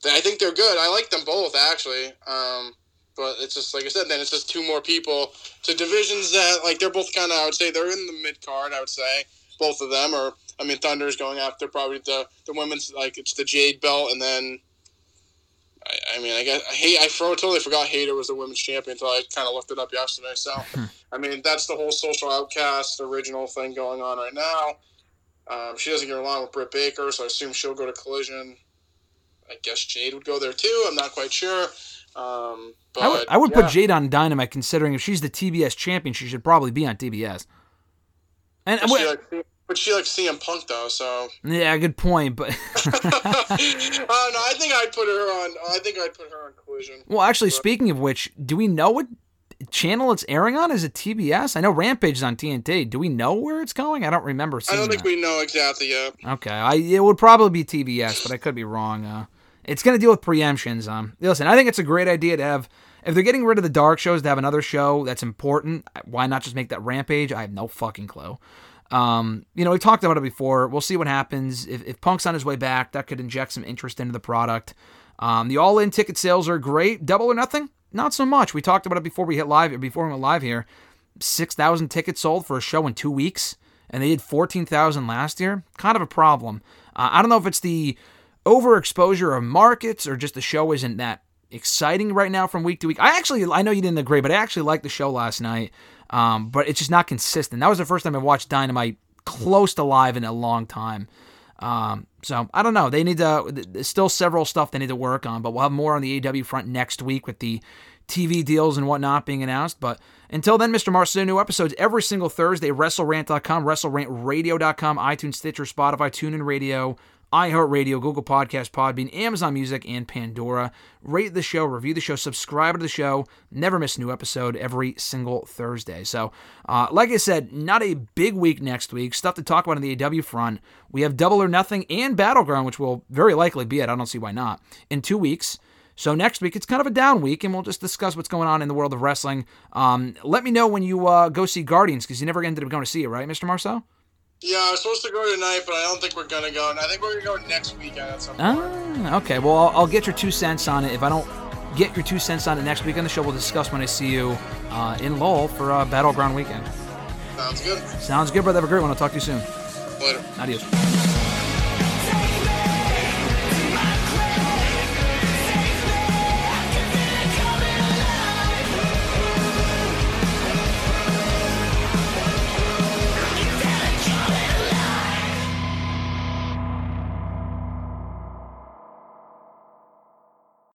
that I think they're good. I like them both actually. Um, but it's just like I said, then it's just two more people to divisions that like they're both kind of I would say they're in the mid card. I would say both of them are. I mean, Thunder's going after probably the the women's like it's the Jade belt, and then I, I mean I guess I hate I totally forgot Hayter was the women's champion until I kind of looked it up yesterday. So I mean that's the whole social outcast original thing going on right now. Um, she doesn't get along with Britt Baker, so I assume she'll go to Collision. I guess Jade would go there too. I'm not quite sure. Um, but I would, I would put. Jade on Dynamite, considering if she's the TBS champion, she should probably be on TBS. And she, like, but she likes CM Punk though, so. yeah, good point. But uh, no, I think I'd put her on. I think I'd put her on Collision. well, actually, speaking of which, do we know what channel it's airing on? Is it TBS? I know Rampage is on TNT. Do we know where it's going? I don't remember I don't think that. we know exactly yet. Okay, I it would probably be TBS, but I could be wrong. Uh, it's going to deal with preemptions. Um, listen, I think it's a great idea to have. If they're getting rid of the dark shows to have another show that's important, why not just make that Rampage? I have no fucking clue. Um, you know, we talked about it before. We'll see what happens. If, if Punk's on his way back, that could inject some interest into the product. Um, the all-in ticket sales are great. Double or nothing, not so much. We talked about it before we hit live. Before we went live here, six thousand tickets sold for a show in two weeks, and they did fourteen thousand last year. Kind of a problem. Uh, I don't know if it's the overexposure of markets or just the show isn't that exciting right now from week to week. I actually, I know you didn't agree, but I actually liked the show last night. Um, but it's just not consistent. That was the first time I watched Dynamite close to live in a long time. Um, so I don't know. They need to. There's still several stuff they need to work on, but we'll have more on the AEW front next week with the TV deals and whatnot being announced. But until then, Mr. Marceau, new episodes every single Thursday. WrestleRant.com, WrestleRantRadio.com, iTunes, Stitcher, Spotify, TuneIn Radio, iHeartRadio, Google Podcast, Podbean, Amazon Music, and Pandora. Rate the show, review the show, subscribe to the show. Never miss a new episode every single Thursday. So, uh, like I said, not a big week next week. Stuff to talk about on the AEW front. We have Double or Nothing and Battleground, which will very likely be it. I don't see why not. In two weeks. So next week it's kind of a down week, and we'll just discuss what's going on in the world of wrestling. Um, let me know when you uh, go see Guardians because you never ended up going to see it, right, Mr. Marceau? Yeah, I was supposed to go tonight, but I don't think we're gonna go. And I think we're gonna go next weekend at some point. Ah, okay. Well, I'll, I'll get your two cents on it. If I don't get your two cents on it next week on the show, we'll discuss when I see you uh, in Lowell for uh, Battleground Weekend. Sounds good. Sounds good, brother. Have a great one. I'll talk to you soon. Later. Adios.